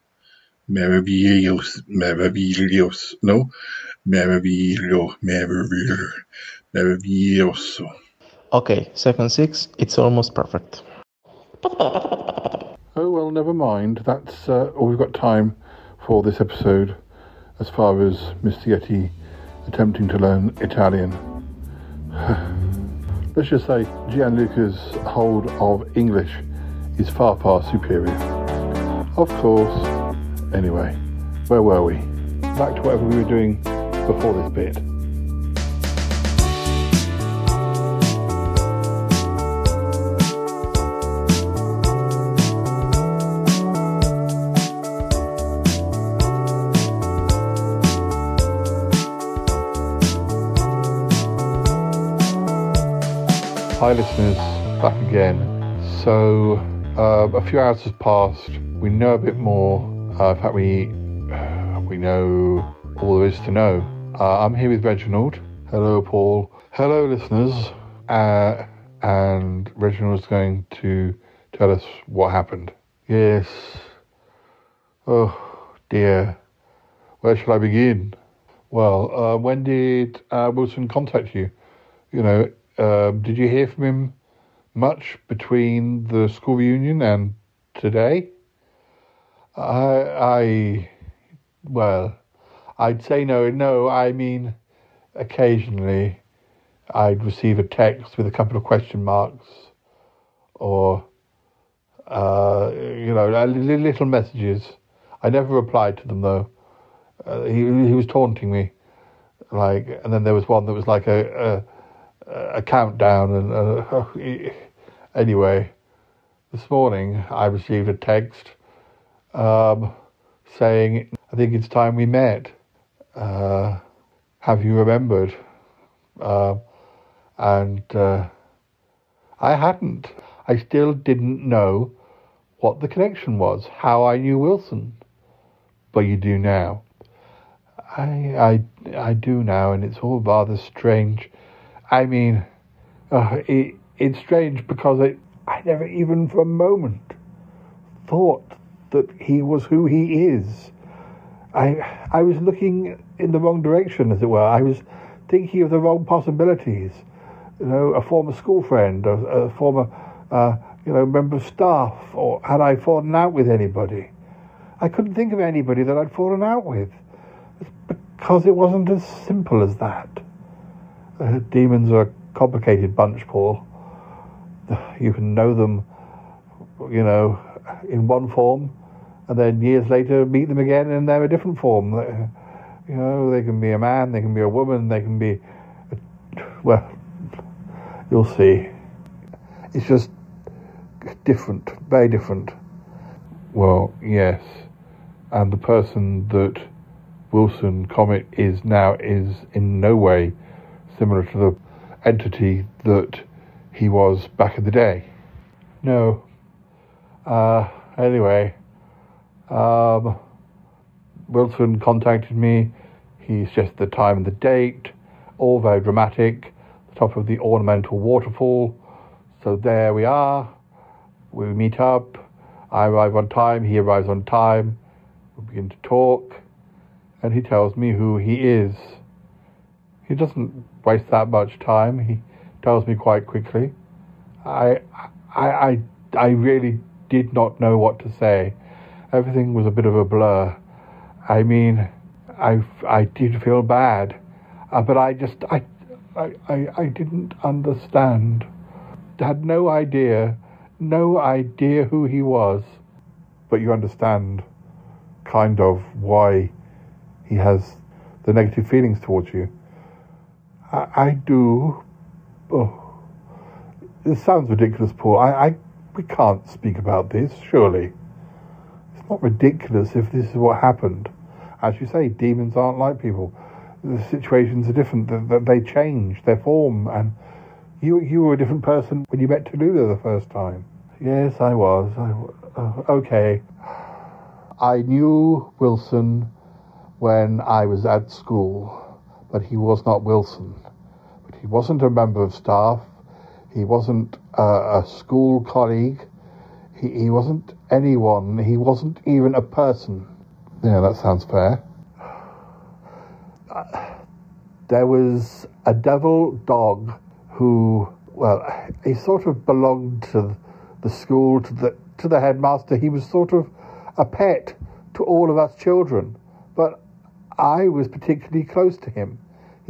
[SPEAKER 10] Meraviglioso. Meraviglioso. No. Meraviglio. Meraviglio. Meraviglioso.
[SPEAKER 14] Okay, seven six. It's almost perfect.
[SPEAKER 15] Oh well, never mind. That's uh, all we've got time for this episode, as far as Mr. Yeti attempting to learn Italian. Let's just say Gianluca's hold of English is far, far superior. Of course. Anyway, where were we? Back to whatever we were doing before this bit. Hi, listeners, back again. So,
[SPEAKER 10] Uh, a few hours has passed. We know a bit more. Uh, in fact, we we know all there is to know. Uh, I'm here with Reginald. Hello, Paul. Hello, listeners. Uh, and Reginald's going to tell us what happened. Yes. Oh dear. Where shall I begin? Well, uh, when did uh, Wilson contact you? You know, um, did you hear from him much between the school reunion and today? I, I, well, I'd say no. No, I mean, occasionally I'd receive a text with a couple of question marks or, uh, you know, little messages. I never replied to them though. Uh, he he was taunting me, like, and then there was one that was like a a, a countdown, and uh, anyway, this morning I received a text um, saying, "I think it's time we met. Uh, have you remembered?" Uh, and I hadn't. I still didn't know what the connection was, how I knew Wilson. But you do now. I, I, I do now, and it's all rather strange. I mean, uh, it, it's strange because it, I never even for a moment thought that he was who he is. I, I was looking in the wrong direction, as it were. I was thinking of the wrong possibilities. You know, a former school friend, a, a former, uh, you know, member of staff, or had I fallen out with anybody? I couldn't think of anybody that I'd fallen out with. It's because it wasn't as simple as that. Uh, demons are a complicated bunch, Paul. You can know them, you know, in one form, and then years later meet them again and they're a different form. You know, they can be a man, they can be a woman, they can be, well, you'll see. It's just different, very different. Well, yes and the person that Wilson Comet is now is in no way similar to the entity that he was back in the day. No. Uh, anyway, um, Wilson contacted me. He suggested the time and the date, all very dramatic. The top of the ornamental waterfall. So there we are. We meet up. I arrive on time. He arrives on time. We begin to talk, and he tells me who he is. He doesn't waste that much time. He tells me quite quickly. I, I, I, I really did not know what to say. Everything was a bit of a blur. I mean, I, I did feel bad, uh, but I just, I, I, I, I didn't understand. Had no idea, no idea who he was. But you understand kind of why he has the negative feelings towards you. I, do. Oh, this sounds ridiculous, Paul. I, I, we can't speak about this, surely. It's not ridiculous if this is what happened. As you say, demons aren't like people. The situations are different. That they change their form, and you you were a different person when you met Tallulah the first time. Yes, I was. I, uh, okay. I knew Wilson when I was at school, but he was not Wilson. But he wasn't a member of staff. He wasn't a, school colleague. He, he wasn't anyone. He wasn't even a person. Yeah, that sounds fair. Uh, there was a devil dog who, well, he sort of belonged to the school, to the to the headmaster. He was sort of a pet to all of us children, but I was particularly close to him.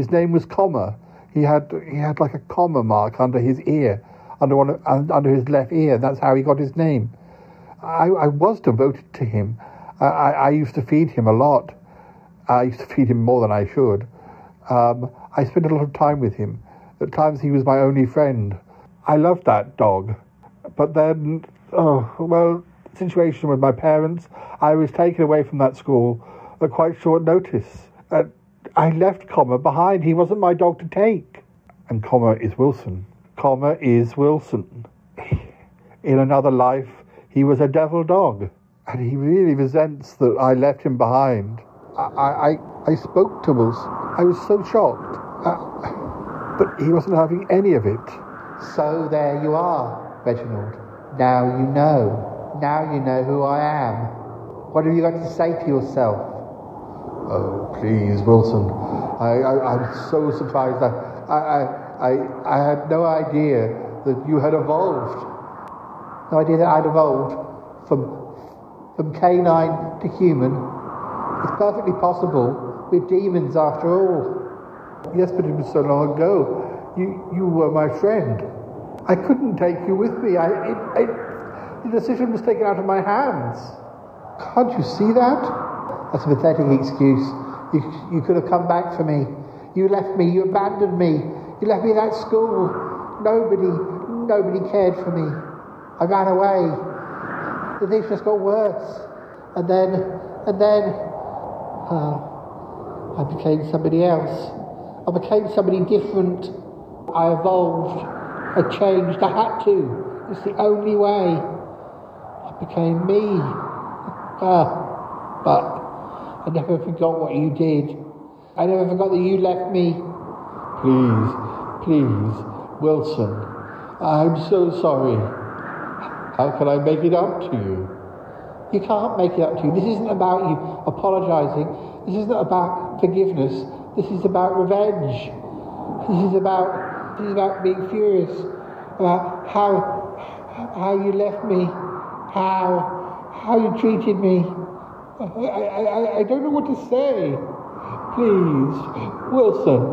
[SPEAKER 10] His name was Comma. He had he had like a comma mark under his ear, under one of, under his left ear. That's how he got his name. I, I was devoted to him. I, I, used to feed him a lot. I used to feed him more than I should. Um, I spent a lot of time with him. At times he was my only friend. I loved that dog. But then, oh, well, situation with my parents, I was taken away from that school at quite short notice. Uh, I left Comma behind. He wasn't my dog to take. And Comma is Wilson. Comma is Wilson. In another life, he was a devil dog, and he really resents that I left him behind. I, I, I spoke to Wilson. I was so shocked. Uh, but he wasn't having any of it.
[SPEAKER 11] So there you are, Reginald. Now you know. Now you know who I am. What have you got to say to yourself?
[SPEAKER 10] Oh, please, Wilson. I, I, I'm so surprised. I, I, I, I had no idea that you had evolved.
[SPEAKER 11] No idea that I'd evolved from, from canine to human. It's perfectly possible. We're demons after all.
[SPEAKER 10] Yes, but it was so long ago. You, you were my friend. I couldn't take you with me. I, it, it, the decision was taken out of my hands. Can't you see that?
[SPEAKER 11] That's a pathetic excuse. You, you could have come back for me. You left me. You abandoned me. You left me at school. Nobody, nobody cared for me. I ran away. The things just got worse. And then, and then, uh, I became somebody else. I became somebody different. I evolved. I changed. I had to. It's the only way. I became me. Ah, but I never forgot what you did. I never forgot that you left me.
[SPEAKER 10] Please, please, Wilson. I'm so sorry. How can I make it up to you?
[SPEAKER 11] You can't make it up to you. This isn't about you apologising. This isn't about forgiveness. This is about revenge. This is about this is about being furious about how how you left me, how how you treated me. I, I, I, don't know what to say. Please, Wilson.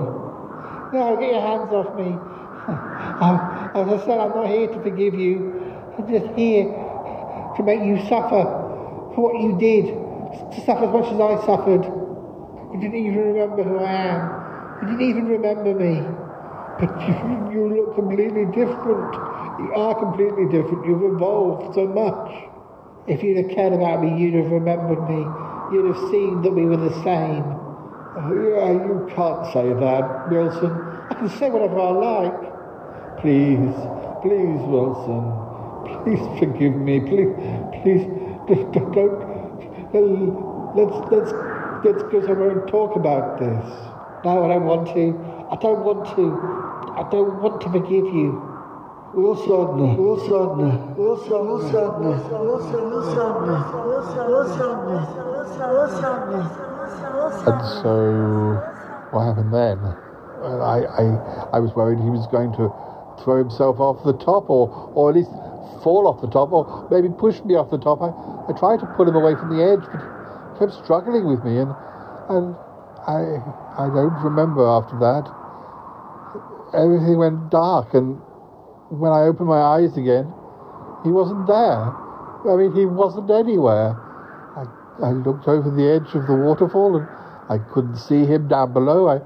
[SPEAKER 11] No, get your hands off me. As I said, I'm not here to forgive you. I'm just here to make you suffer for what you did, to suffer as much as I suffered. You didn't even remember who I am. You didn't even remember me. But you, you look completely different. You are completely different. You've evolved so much. If you'd have cared about me, you'd have remembered me. You'd have seen that we were the same.
[SPEAKER 10] Oh, yeah, you can't say that, Wilson.
[SPEAKER 11] I can say whatever I like.
[SPEAKER 10] Please, please, Wilson. Please forgive me. Please, please, don't. don't let's let's let's go somewhere and talk about this.
[SPEAKER 11] No, I don't want to. I don't want to. I don't want to forgive you.
[SPEAKER 10] Wilson, Wilson, Wilson, Wilson, Wilson, Wilson, Wilson, And so, what happened then? I, I, I was worried he was going to throw himself off the top, or, or at least fall off the top, or maybe push me off the top. I, I tried to pull him away from the edge, but he kept struggling with me, and, and I, I don't remember after that. Everything went dark, and when I opened my eyes again, he wasn't there. I mean, he wasn't anywhere. I, I looked over the edge of the waterfall, and I couldn't see him down below. I,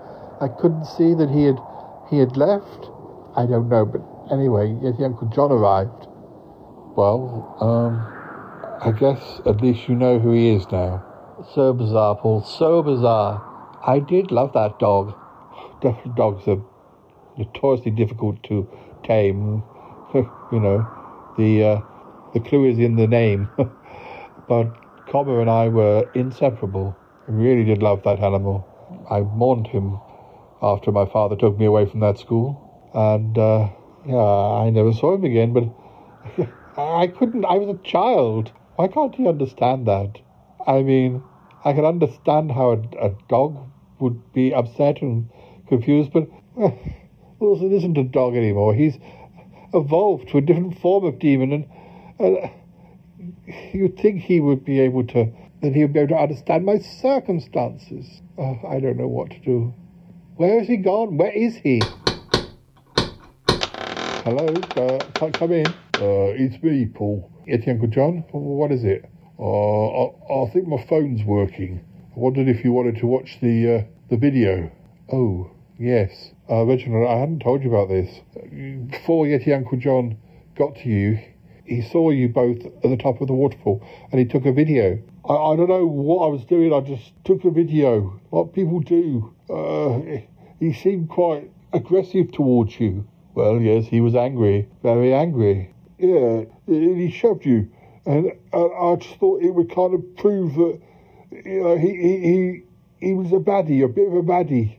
[SPEAKER 10] I couldn't see that he had, he had left. I don't know, but anyway, yes, Uncle John arrived. Well, um, I guess at least you know who he is now. So bizarre, Paul. So bizarre. I did love that dog. Definitely dogs are notoriously difficult to tame. you know, the uh, the clue is in the name. but Cobber and I were inseparable. I really did love that animal. I mourned him after my father took me away from that school, and uh, yeah, I never saw him again. But I couldn't. I was a child. Why can't he understand that? I mean, I can understand how a, a dog would be upset and confused, but Wilson isn't a dog anymore. He's evolved to a different form of demon, and uh, you'd think he would be able to, that he would be able to understand my circumstances. Uh, I don't know what to do. Where has he gone? Where is he? Hello, uh, come in. Uh, it's me, Paul. It's Uncle John. What is it? Uh, I, I think my phone's working. I wondered if you wanted to watch the uh, the video. Oh, yes. Uh, Reginald, I hadn't told you about this. Before Yeti Uncle John got to you, he saw you both at the top of the waterfall and he took a video. I, I don't know what I was doing, I just took a video. What people do. Uh, he seemed quite aggressive towards you. Well, yes, he was angry. Very angry. Yeah, he shoved you and, and I just thought it would kind of prove that you know he he he, he was a baddie, a bit of a baddie.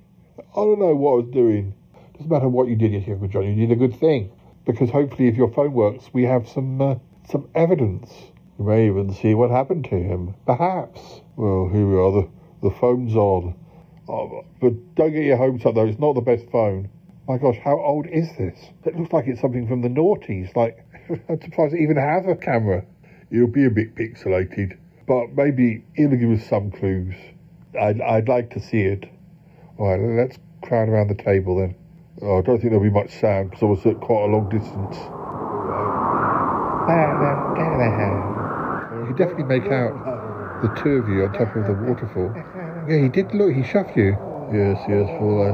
[SPEAKER 10] I don't know what I was doing. Doesn't matter what you did, yes, John. You did a good thing because hopefully, if your phone works, we have some uh, some evidence. We may even see what happened to him. Perhaps. Well, here we are. The the phone's on. Oh, but don't get your hopes up though. It's not the best phone. My gosh, how old is this? It looks like it's something from the noughties. Like I'm surprised it even has a camera. It'll be a bit pixelated, but maybe it'll give us some clues. I'd I'd like to see it. All right, let's crowd around the table then. Oh, I don't think there'll be much sound because I was at quite a long distance. You can definitely make out the two of you on top of the waterfall. Yeah, he did look, he shoved you. Yes, yes, Fallow.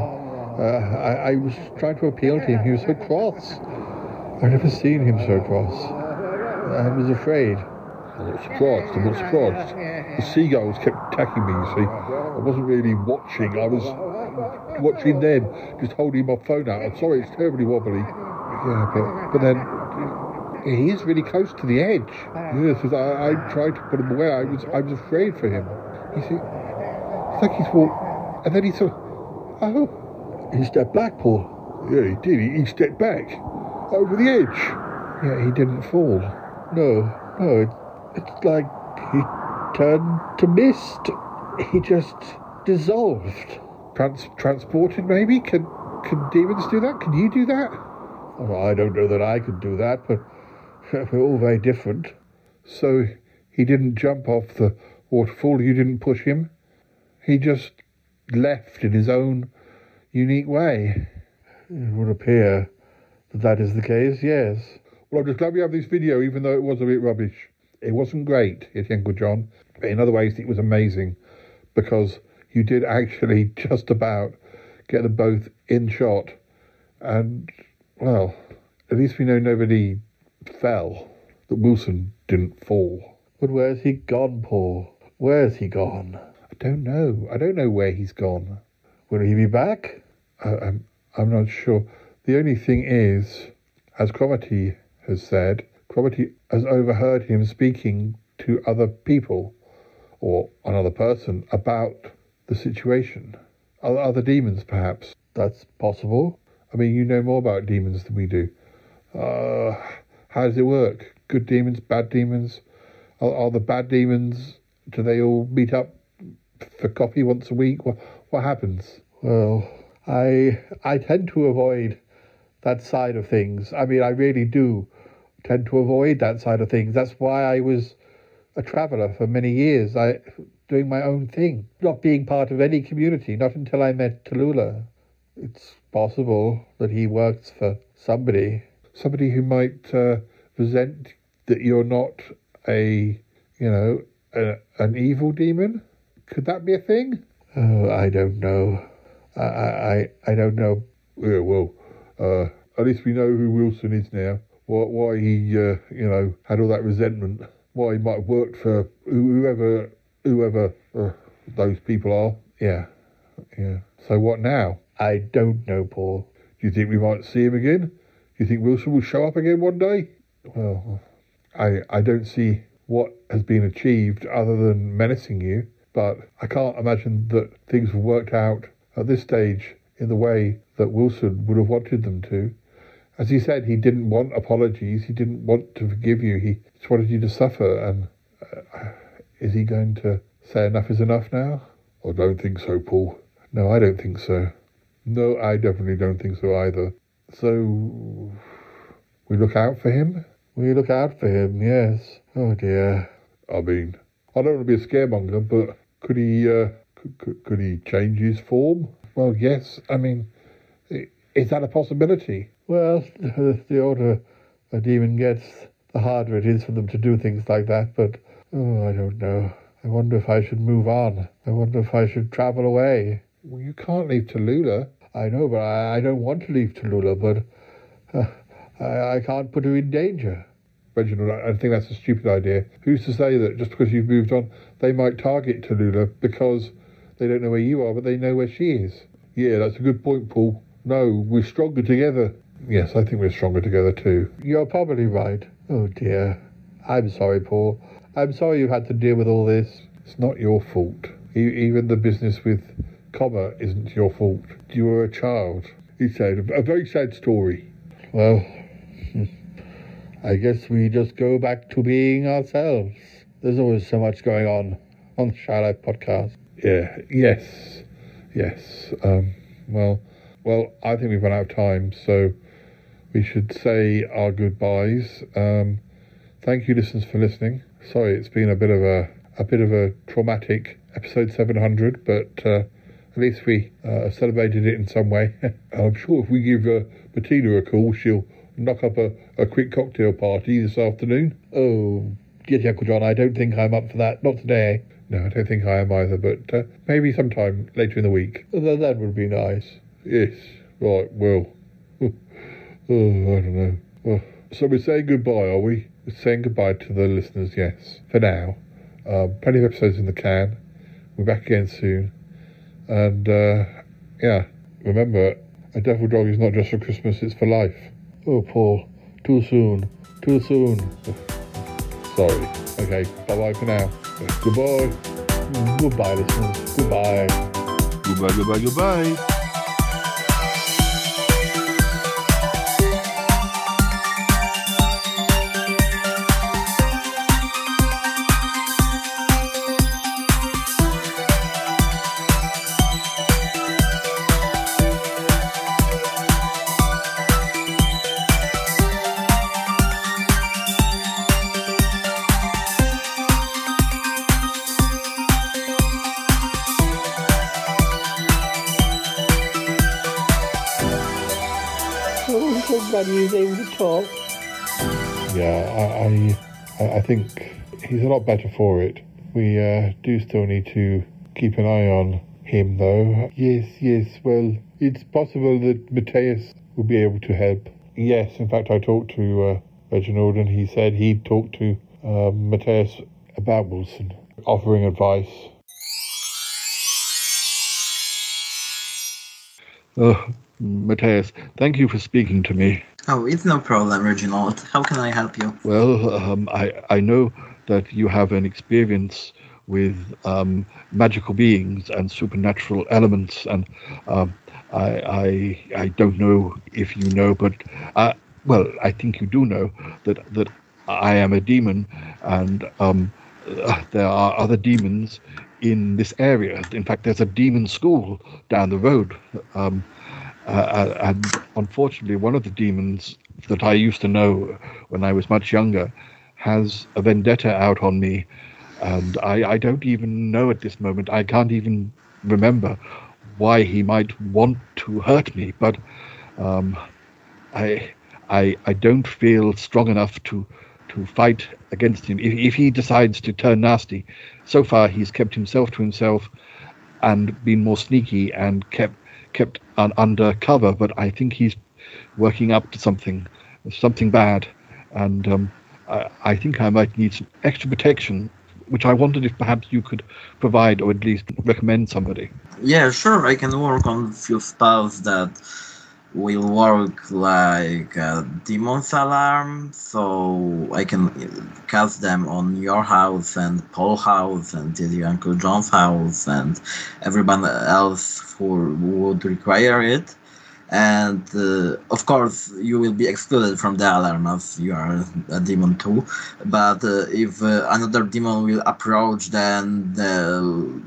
[SPEAKER 10] Uh, I, I was trying to appeal to him. He was so cross. I've never seen him so cross. I was afraid. I'm not surprised, I'm not surprised. The seagulls kept attacking me, you see. I wasn't really watching, I was watching them, just holding my phone out. I'm sorry, it's terribly wobbly. Yeah, but, but then he is really close to the edge. Yes, I, I tried to put him away. I was I was afraid for him. You see, it's like he's walked, and then he thought, oh, he stepped back, Paul. Yeah, he did. He, he stepped back over the edge. Yeah, he didn't fall. No, no, it, it's like he turned to mist. He just dissolved. Trans- transported, maybe? Can can demons do that? Can you do that? Oh, I don't know that I could do that, but we're all very different. So he didn't jump off the waterfall. You didn't push him. He just left in his own unique way. It would appear that that is the case, yes. Well, I'm just glad we have this video, even though it was a bit rubbish. It wasn't great, it's Uncle John. But in other ways, it was amazing because you did actually just about get them both in shot. And, well, at least we know nobody fell, that Wilson didn't fall. But where's he gone, Paul? Where's he gone? I don't know. I don't know where he's gone. Will he be back? I, I'm, I'm not sure. The only thing is, as Cromarty has said, Cromarty has overheard him speaking to other people or another person about the situation. Other, other demons, perhaps. That's possible. I mean, you know more about demons than we do. Uh, how does it work? Good demons, bad demons? Are, are the bad demons, do they all meet up for coffee once a week? What, what happens? Well, I I tend to avoid that side of things. I mean, I really do tend to avoid that side of things. That's why I was a traveller for many years. I doing my own thing, not being part of any community. Not until I met Tallulah. It's possible that he works for somebody, somebody who might uh, resent that you're not a, you know, a, an evil demon. Could that be a thing? Oh, I don't know. I I I don't know. Yeah, well, uh, at least we know who Wilson is now. Why, why he, uh, you know, had all that resentment. Why he might have worked for whoever, whoever uh, those people are. Yeah, yeah. So what now? I don't know, Paul. Do you think we might see him again? Do you think Wilson will show up again one day? Well, I I don't see what has been achieved other than menacing you, but I can't imagine that things have worked out at this stage in the way that Wilson would have wanted them to. As he said, he didn't want apologies. He didn't want to forgive you. He just wanted you to suffer. And uh, is he going to say enough is enough now? I don't think so, Paul. No, I don't think so. No, I definitely don't think so either. So, we look out for him? We look out for him, yes. Oh dear. I mean, I don't want to be a scaremonger, but could he, uh, could, could, could he change his form? Well, yes. I mean, is that a possibility? Well, the older a demon gets, the harder it is for them to do things like that. But, oh, I don't know. I wonder if I should move on. I wonder if I should travel away. Well, you can't leave Tallulah. I know, but I, I don't want to leave Tallulah, but uh, I, I can't put her in danger. Reginald, I think that's a stupid idea. Who's to say that just because you've moved on, they might target Tallulah because they don't know where you are, but they know where she is? Yeah, that's a good point, Paul. No, we're stronger together. Yes, I think we're stronger together too. You're probably right. Oh dear. I'm sorry, Paul. I'm sorry you've had to deal with all this. It's not your fault. Even the business with Comet isn't your fault. You were a child. Said, a very sad story. Well, I guess we just go back to being ourselves. There's always so much going on on the Life podcast. Yeah, yes, yes. Um, well, well, I think we've run out of time, so we should say our goodbyes. Um, thank you, listeners, for listening. Sorry, it's been a bit of a a bit of a traumatic episode 700, but uh, at least we uh, celebrated it in some way. I'm sure if we give uh, Bettina a call, she'll knock up a, a quick cocktail party this afternoon. Oh, dear Uncle John, I don't think I'm up for that. Not today. No, I don't think I am either, but uh, maybe sometime later in the week. That, that would be nice. Yes, right, well. Oh, I don't know. Well, so we're saying goodbye, are we? Saying goodbye to the listeners, yes, for now. Um, plenty of episodes in the can. We're back again soon. And, uh, yeah, remember, a devil dog is not just for Christmas, it's for life. Oh, Paul, too soon. Too soon. Sorry. Okay, bye bye for now. Goodbye. Goodbye, listeners. Goodbye.
[SPEAKER 16] Goodbye, goodbye, goodbye.
[SPEAKER 10] Think he's a lot better for it. We uh, do still need to keep an eye on him, though. Yes, yes. Well, it's possible that Mateus will be able to help. Yes, in fact, I talked to uh, Reginald, and he said he'd talk to uh, Mateus about Wilson, offering advice. Oh, Mateus, thank you for speaking to me.
[SPEAKER 17] Oh, it's no problem, Reginald. How can I help you?
[SPEAKER 10] Well, um, I, I know that you have an experience with um, magical beings and supernatural elements, and um, I, I I don't know if you know, but uh, well, I think you do know that that I am a demon, and um, uh, there are other demons in this area. In fact, there's a demon school down the road. Um, uh, and unfortunately, one of the demons that I used to know when I was much younger has a vendetta out on me. And I, I don't even know at this moment, I can't even remember why he might want to hurt me. But um, I, I, I don't feel strong enough to, to fight against him. If, if he decides to turn nasty, so far he's kept himself to himself and been more sneaky and kept kept un- under cover, but I think he's working up to something, something bad, and um, I, I think I might need some extra protection, which I wondered if perhaps you could provide or at least recommend somebody.
[SPEAKER 17] Yeah, sure. I can work on a few spells that will work like a demon's alarm, so I can cast them on your house and Paul's house and your Uncle John's house and everyone else who would require it. And uh, of course, you will be excluded from the alarm as you are a demon too. But uh, if uh, another demon will approach, then the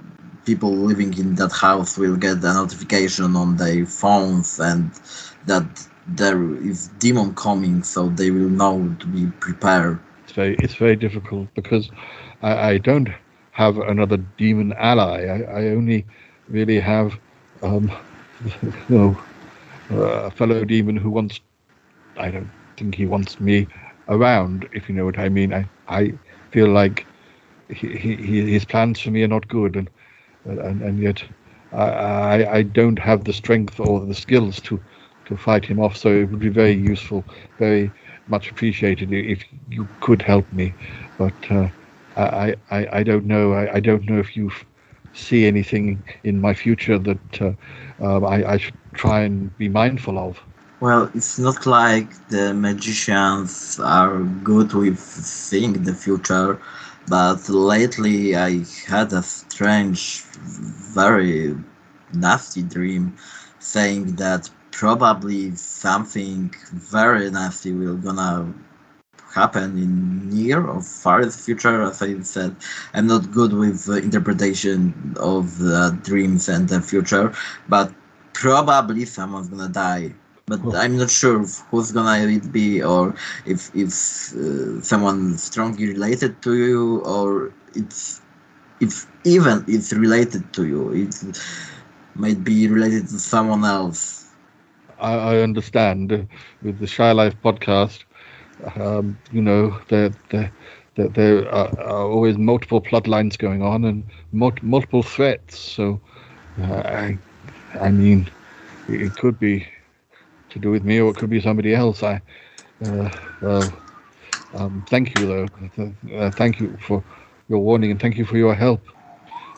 [SPEAKER 17] people living in that house will get a notification on their phones and that there is demon coming so they will know to be prepared.
[SPEAKER 10] It's very it's very difficult because i, I don't have another demon ally. I, I only really have um you know a fellow demon who wants i don't think he wants me around if you know what i mean. I i feel like he, he, his plans for me are not good and and, and yet I, I don't have the strength or the skills to, to fight him off. So it would be very useful, very much appreciated if you could help me. But uh, I, I, I don't know. I, I don't know if you see anything in my future that uh, uh, I, I should try and be mindful of.
[SPEAKER 17] Well, it's not like the magicians are good with seeing the future, but lately I had a strange, very nasty dream saying that probably something very nasty will gonna happen in near or far future. As I said, I'm not good with interpretation of dreams and the future, but probably someone's gonna die. But I'm not sure who's gonna it be, or if if uh, someone strongly related to you, or it's if even it's related to you, it might be related to someone else.
[SPEAKER 10] I, I understand with the Shy Life podcast, um, you know, there, there, there, there are, are, always multiple bloodlines going on and mul- multiple threats. So, uh, I, I mean, it could be to do with me or it could be somebody else. I, uh, well, um, thank you though. Uh, thank you for your warning and thank you for your help.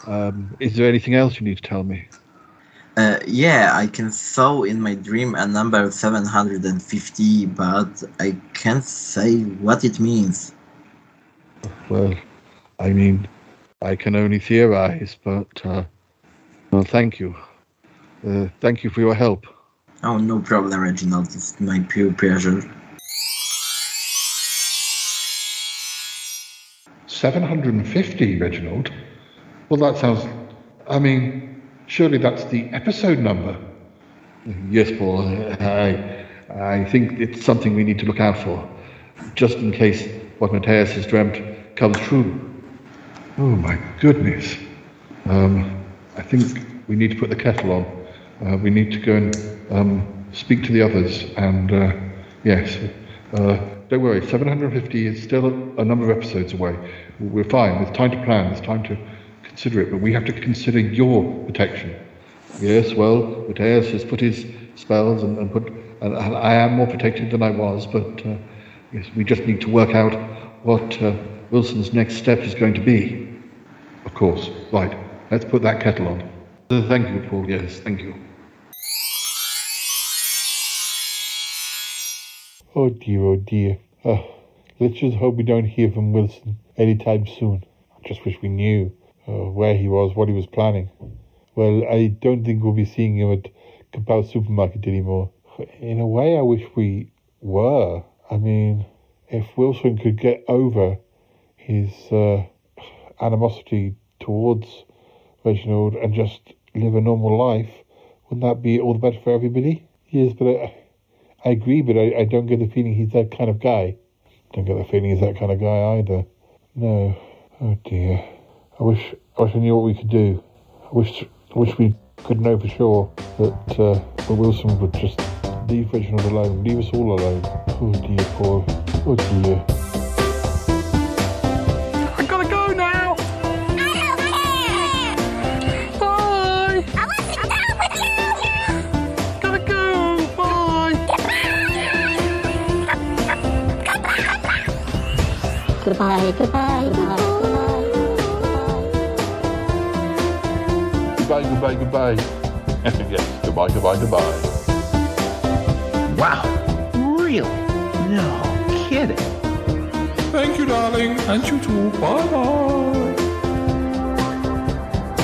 [SPEAKER 10] Um, is there anything else you need to tell me?
[SPEAKER 17] Uh, yeah, I can saw in my dream a number 750, but I can't say what it means.
[SPEAKER 10] Well, I mean, I can only theorize, but uh, well, thank you. Uh, thank you for your help.
[SPEAKER 17] Oh, no problem, Reginald. It's my pure pleasure.
[SPEAKER 10] 750, Reginald? Well, that sounds. I mean, surely that's the episode number. Yes, Paul. I, I think it's something we need to look out for, just in case what Mateus has dreamt comes true. Oh, my goodness. Um, I think we need to put the kettle on. Uh, we need to go and um, speak to the others. And uh, yes, uh, don't worry, 750 is still a, number of episodes away. We're fine. There's time to plan. There's time to consider it. But we have to consider your protection. Yes, well, Mateus has put his spells and, and put. And I am more protected than I was, but uh, yes, we just need to work out what uh, Wilson's next step is going to be. Of course. Right. Let's put that kettle on. Thank you, Paul. Yes, thank you.
[SPEAKER 18] Oh dear, oh dear. Uh, let's just hope we don't hear from Wilson anytime soon. I just wish we knew uh, where he was, what he was planning. Well, I don't think we'll be seeing him at Kapow Supermarket anymore. In a way, I wish we were. I mean, if Wilson could get over his uh, animosity towards Reginald and just live a normal life, wouldn't that be all the better for everybody? Yes, but I, I agree, but I, I don't get the feeling he's that kind of guy. Don't get the feeling he's that kind of guy either. No. Oh dear. I wish I wish I knew what we could do. I wish I wish we could know for sure that uh, that Wilson would just leave Reginald alone, leave us all alone. Oh dear, poor. Oh dear.
[SPEAKER 5] Goodbye, goodbye, goodbye.
[SPEAKER 18] Goodbye, goodbye, goodbye. yes, goodbye, goodbye, goodbye.
[SPEAKER 9] Wow. Really? No kidding.
[SPEAKER 3] Thank you, darling. And you too. Bye bye.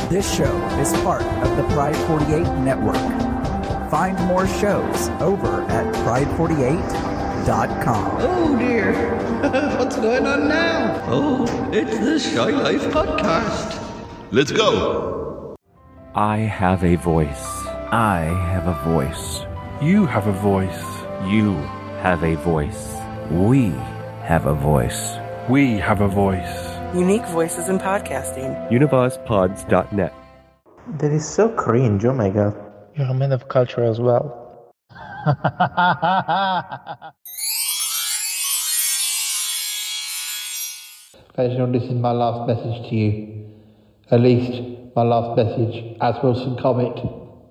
[SPEAKER 19] This show is part of the Pride 48 network. Find more shows over at pride48.com.
[SPEAKER 1] Oh dear. What's going on now? Oh, it's the Shy Life podcast.
[SPEAKER 16] Let's go.
[SPEAKER 20] I have a voice. I have a voice.
[SPEAKER 13] You have a voice.
[SPEAKER 20] You have a voice. We have a voice.
[SPEAKER 13] We have a voice.
[SPEAKER 21] Unique voices in podcasting.
[SPEAKER 20] UnivazPods.net.
[SPEAKER 22] That is so cringe, oh my god.
[SPEAKER 23] You're a man of culture as well.
[SPEAKER 11] Reginald, this is my last message to you. At least my last message as Wilson Comet.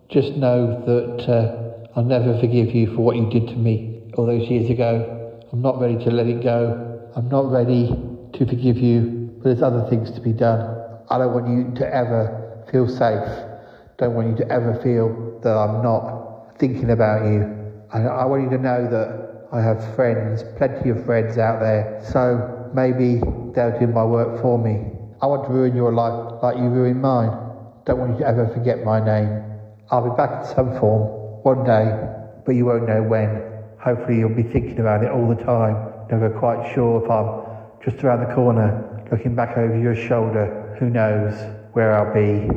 [SPEAKER 11] Just know that uh, I'll never forgive you for what you did to me all those years ago. I'm not ready to let it go. I'm not ready to forgive you, but there's other things to be done. I don't want you to ever feel safe. Don't want you to ever feel that I'm not thinking about you. I, I want you to know that I have friends, plenty of friends out there. So maybe they'll do my work for me. I want to ruin your life like you ruined mine. Don't want you to ever forget my name. I'll be back in some form one day, but you won't know when. Hopefully, you'll be thinking about it all the time. Never quite sure if I'm just around the corner, looking back over your shoulder. Who knows where I'll be?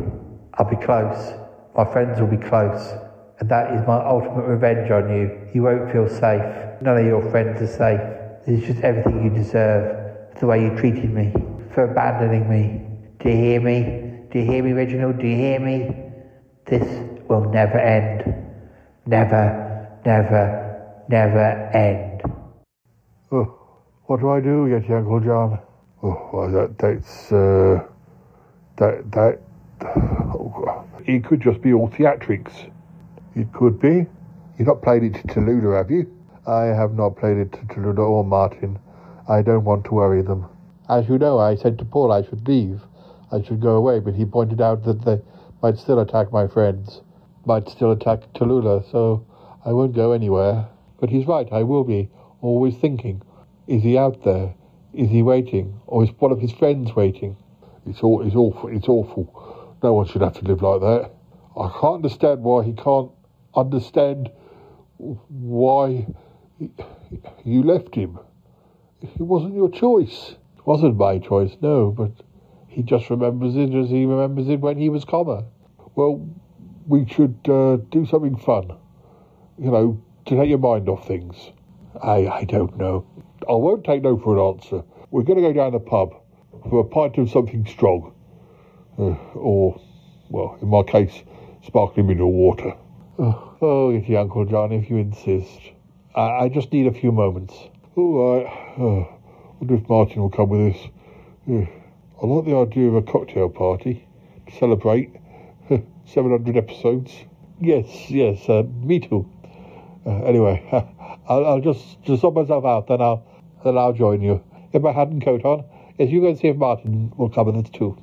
[SPEAKER 11] I'll be close. My friends will be close. And that is my ultimate revenge on you. You won't feel safe. None of your friends are safe. This is just everything you deserve. for The way you treated me. For abandoning me. Do you hear me? Do you hear me, Reginald? Do you hear me? This will never end. Never, never, never end.
[SPEAKER 10] Oh, what do I do, Yeti, Uncle John? Oh, well, that, that's, uh, that, that, oh, it could just be all theatrics. It could be. You've not played it to Tallulah, have you? I have not played it to Tallulah or Martin. I don't want to worry them. As you know, I said to Paul I should leave. I should go away, but he pointed out that they might still attack my friends, might still attack Tallulah, so I won't go anywhere. But he's right, I will be always thinking, is he out there? Is he waiting? Or is one of his friends waiting? It's all it's awful it's awful. No one should have to live like that. I can't understand why he can't understand why you left him. It wasn't your choice. It wasn't my choice, no, but he just remembers it as he remembers it when he was Comet. Well, we should uh, do something fun, you know, to take your mind off things. I, I don't know. I won't take no for an answer. We're going to go down the pub for a pint of something strong. Uh, or, well, in my case, sparkling mineral water. Oh, oh if you, Uncle John, if you insist. I, I just need a few moments. All right. Uh, wonder if Martin will come with us. I like the idea of a cocktail party to celebrate 700 episodes. Yes, yes, uh, me too. Uh, anyway, I'll, I'll just just sort myself out, then I'll then I'll join you. If my hat and coat on, yes, you go and see if Martin will come with us too.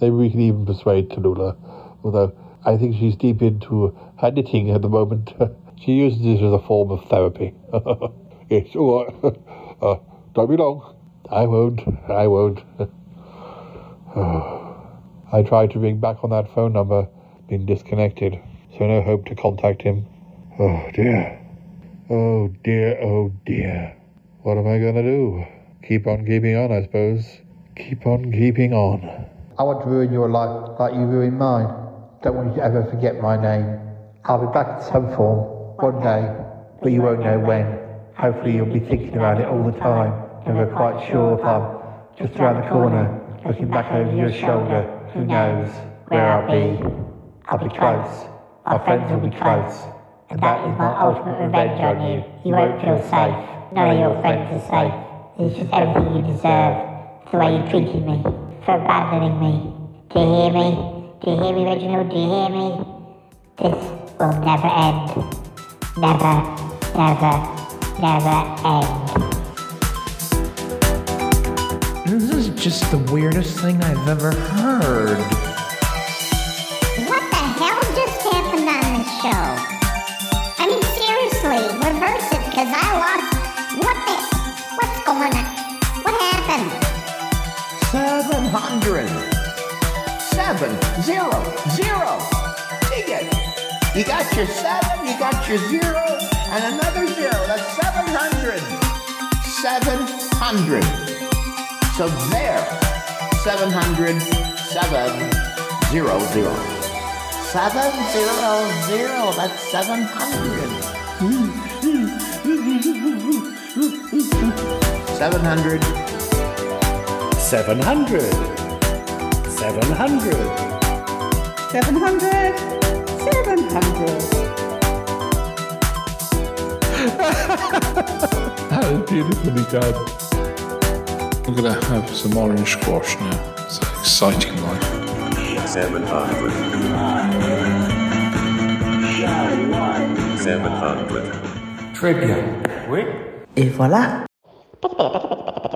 [SPEAKER 10] Maybe we can even persuade Tallulah, although I think she's deep into her knitting at the moment. she uses it as a form of therapy. yes, all right. Uh, don't be long. I won't. I won't. I tried to ring back on that phone number, been disconnected, so no hope to contact him. Oh dear. Oh dear, oh dear. What am I gonna do? Keep on keeping on, I suppose. Keep on keeping on.
[SPEAKER 11] I want to ruin your life like you ruined mine. Don't want you to ever forget my name. I'll be back in some form one day, but you won't know when. Hopefully you'll be thinking about it all the time. Never quite sure if I'm just around the corner, looking back over your shoulder. Who knows where I'll be? I'll be close. My friends will be close. And that is my ultimate revenge on you. You won't feel safe. None of your friends are safe. Is just everything you deserve. The way you treated me. For abandoning me. Do you hear me? Do you hear me, Reginald? Do you hear me? This will never end. Never, never, never end.
[SPEAKER 1] This is just the weirdest thing I've ever heard.
[SPEAKER 24] What the hell just happened on this show? I mean, seriously, reverse it, because I lost. What the? What's going on? What happened?
[SPEAKER 8] 700. Seven, zero, zero. Dig it. You got your seven, you got your zero, and another zero. That's 700. 700. So there. 700, seven, zero, zero. Seven, zero, zero. That's 700. 700.
[SPEAKER 25] 700. 700.
[SPEAKER 26] 700. 700.
[SPEAKER 3] That was beautifully done. I'm gonna have some orange squash now. It's an exciting life.
[SPEAKER 27] 700. 700.
[SPEAKER 25] Très bien. Oui.
[SPEAKER 26] Et voilà.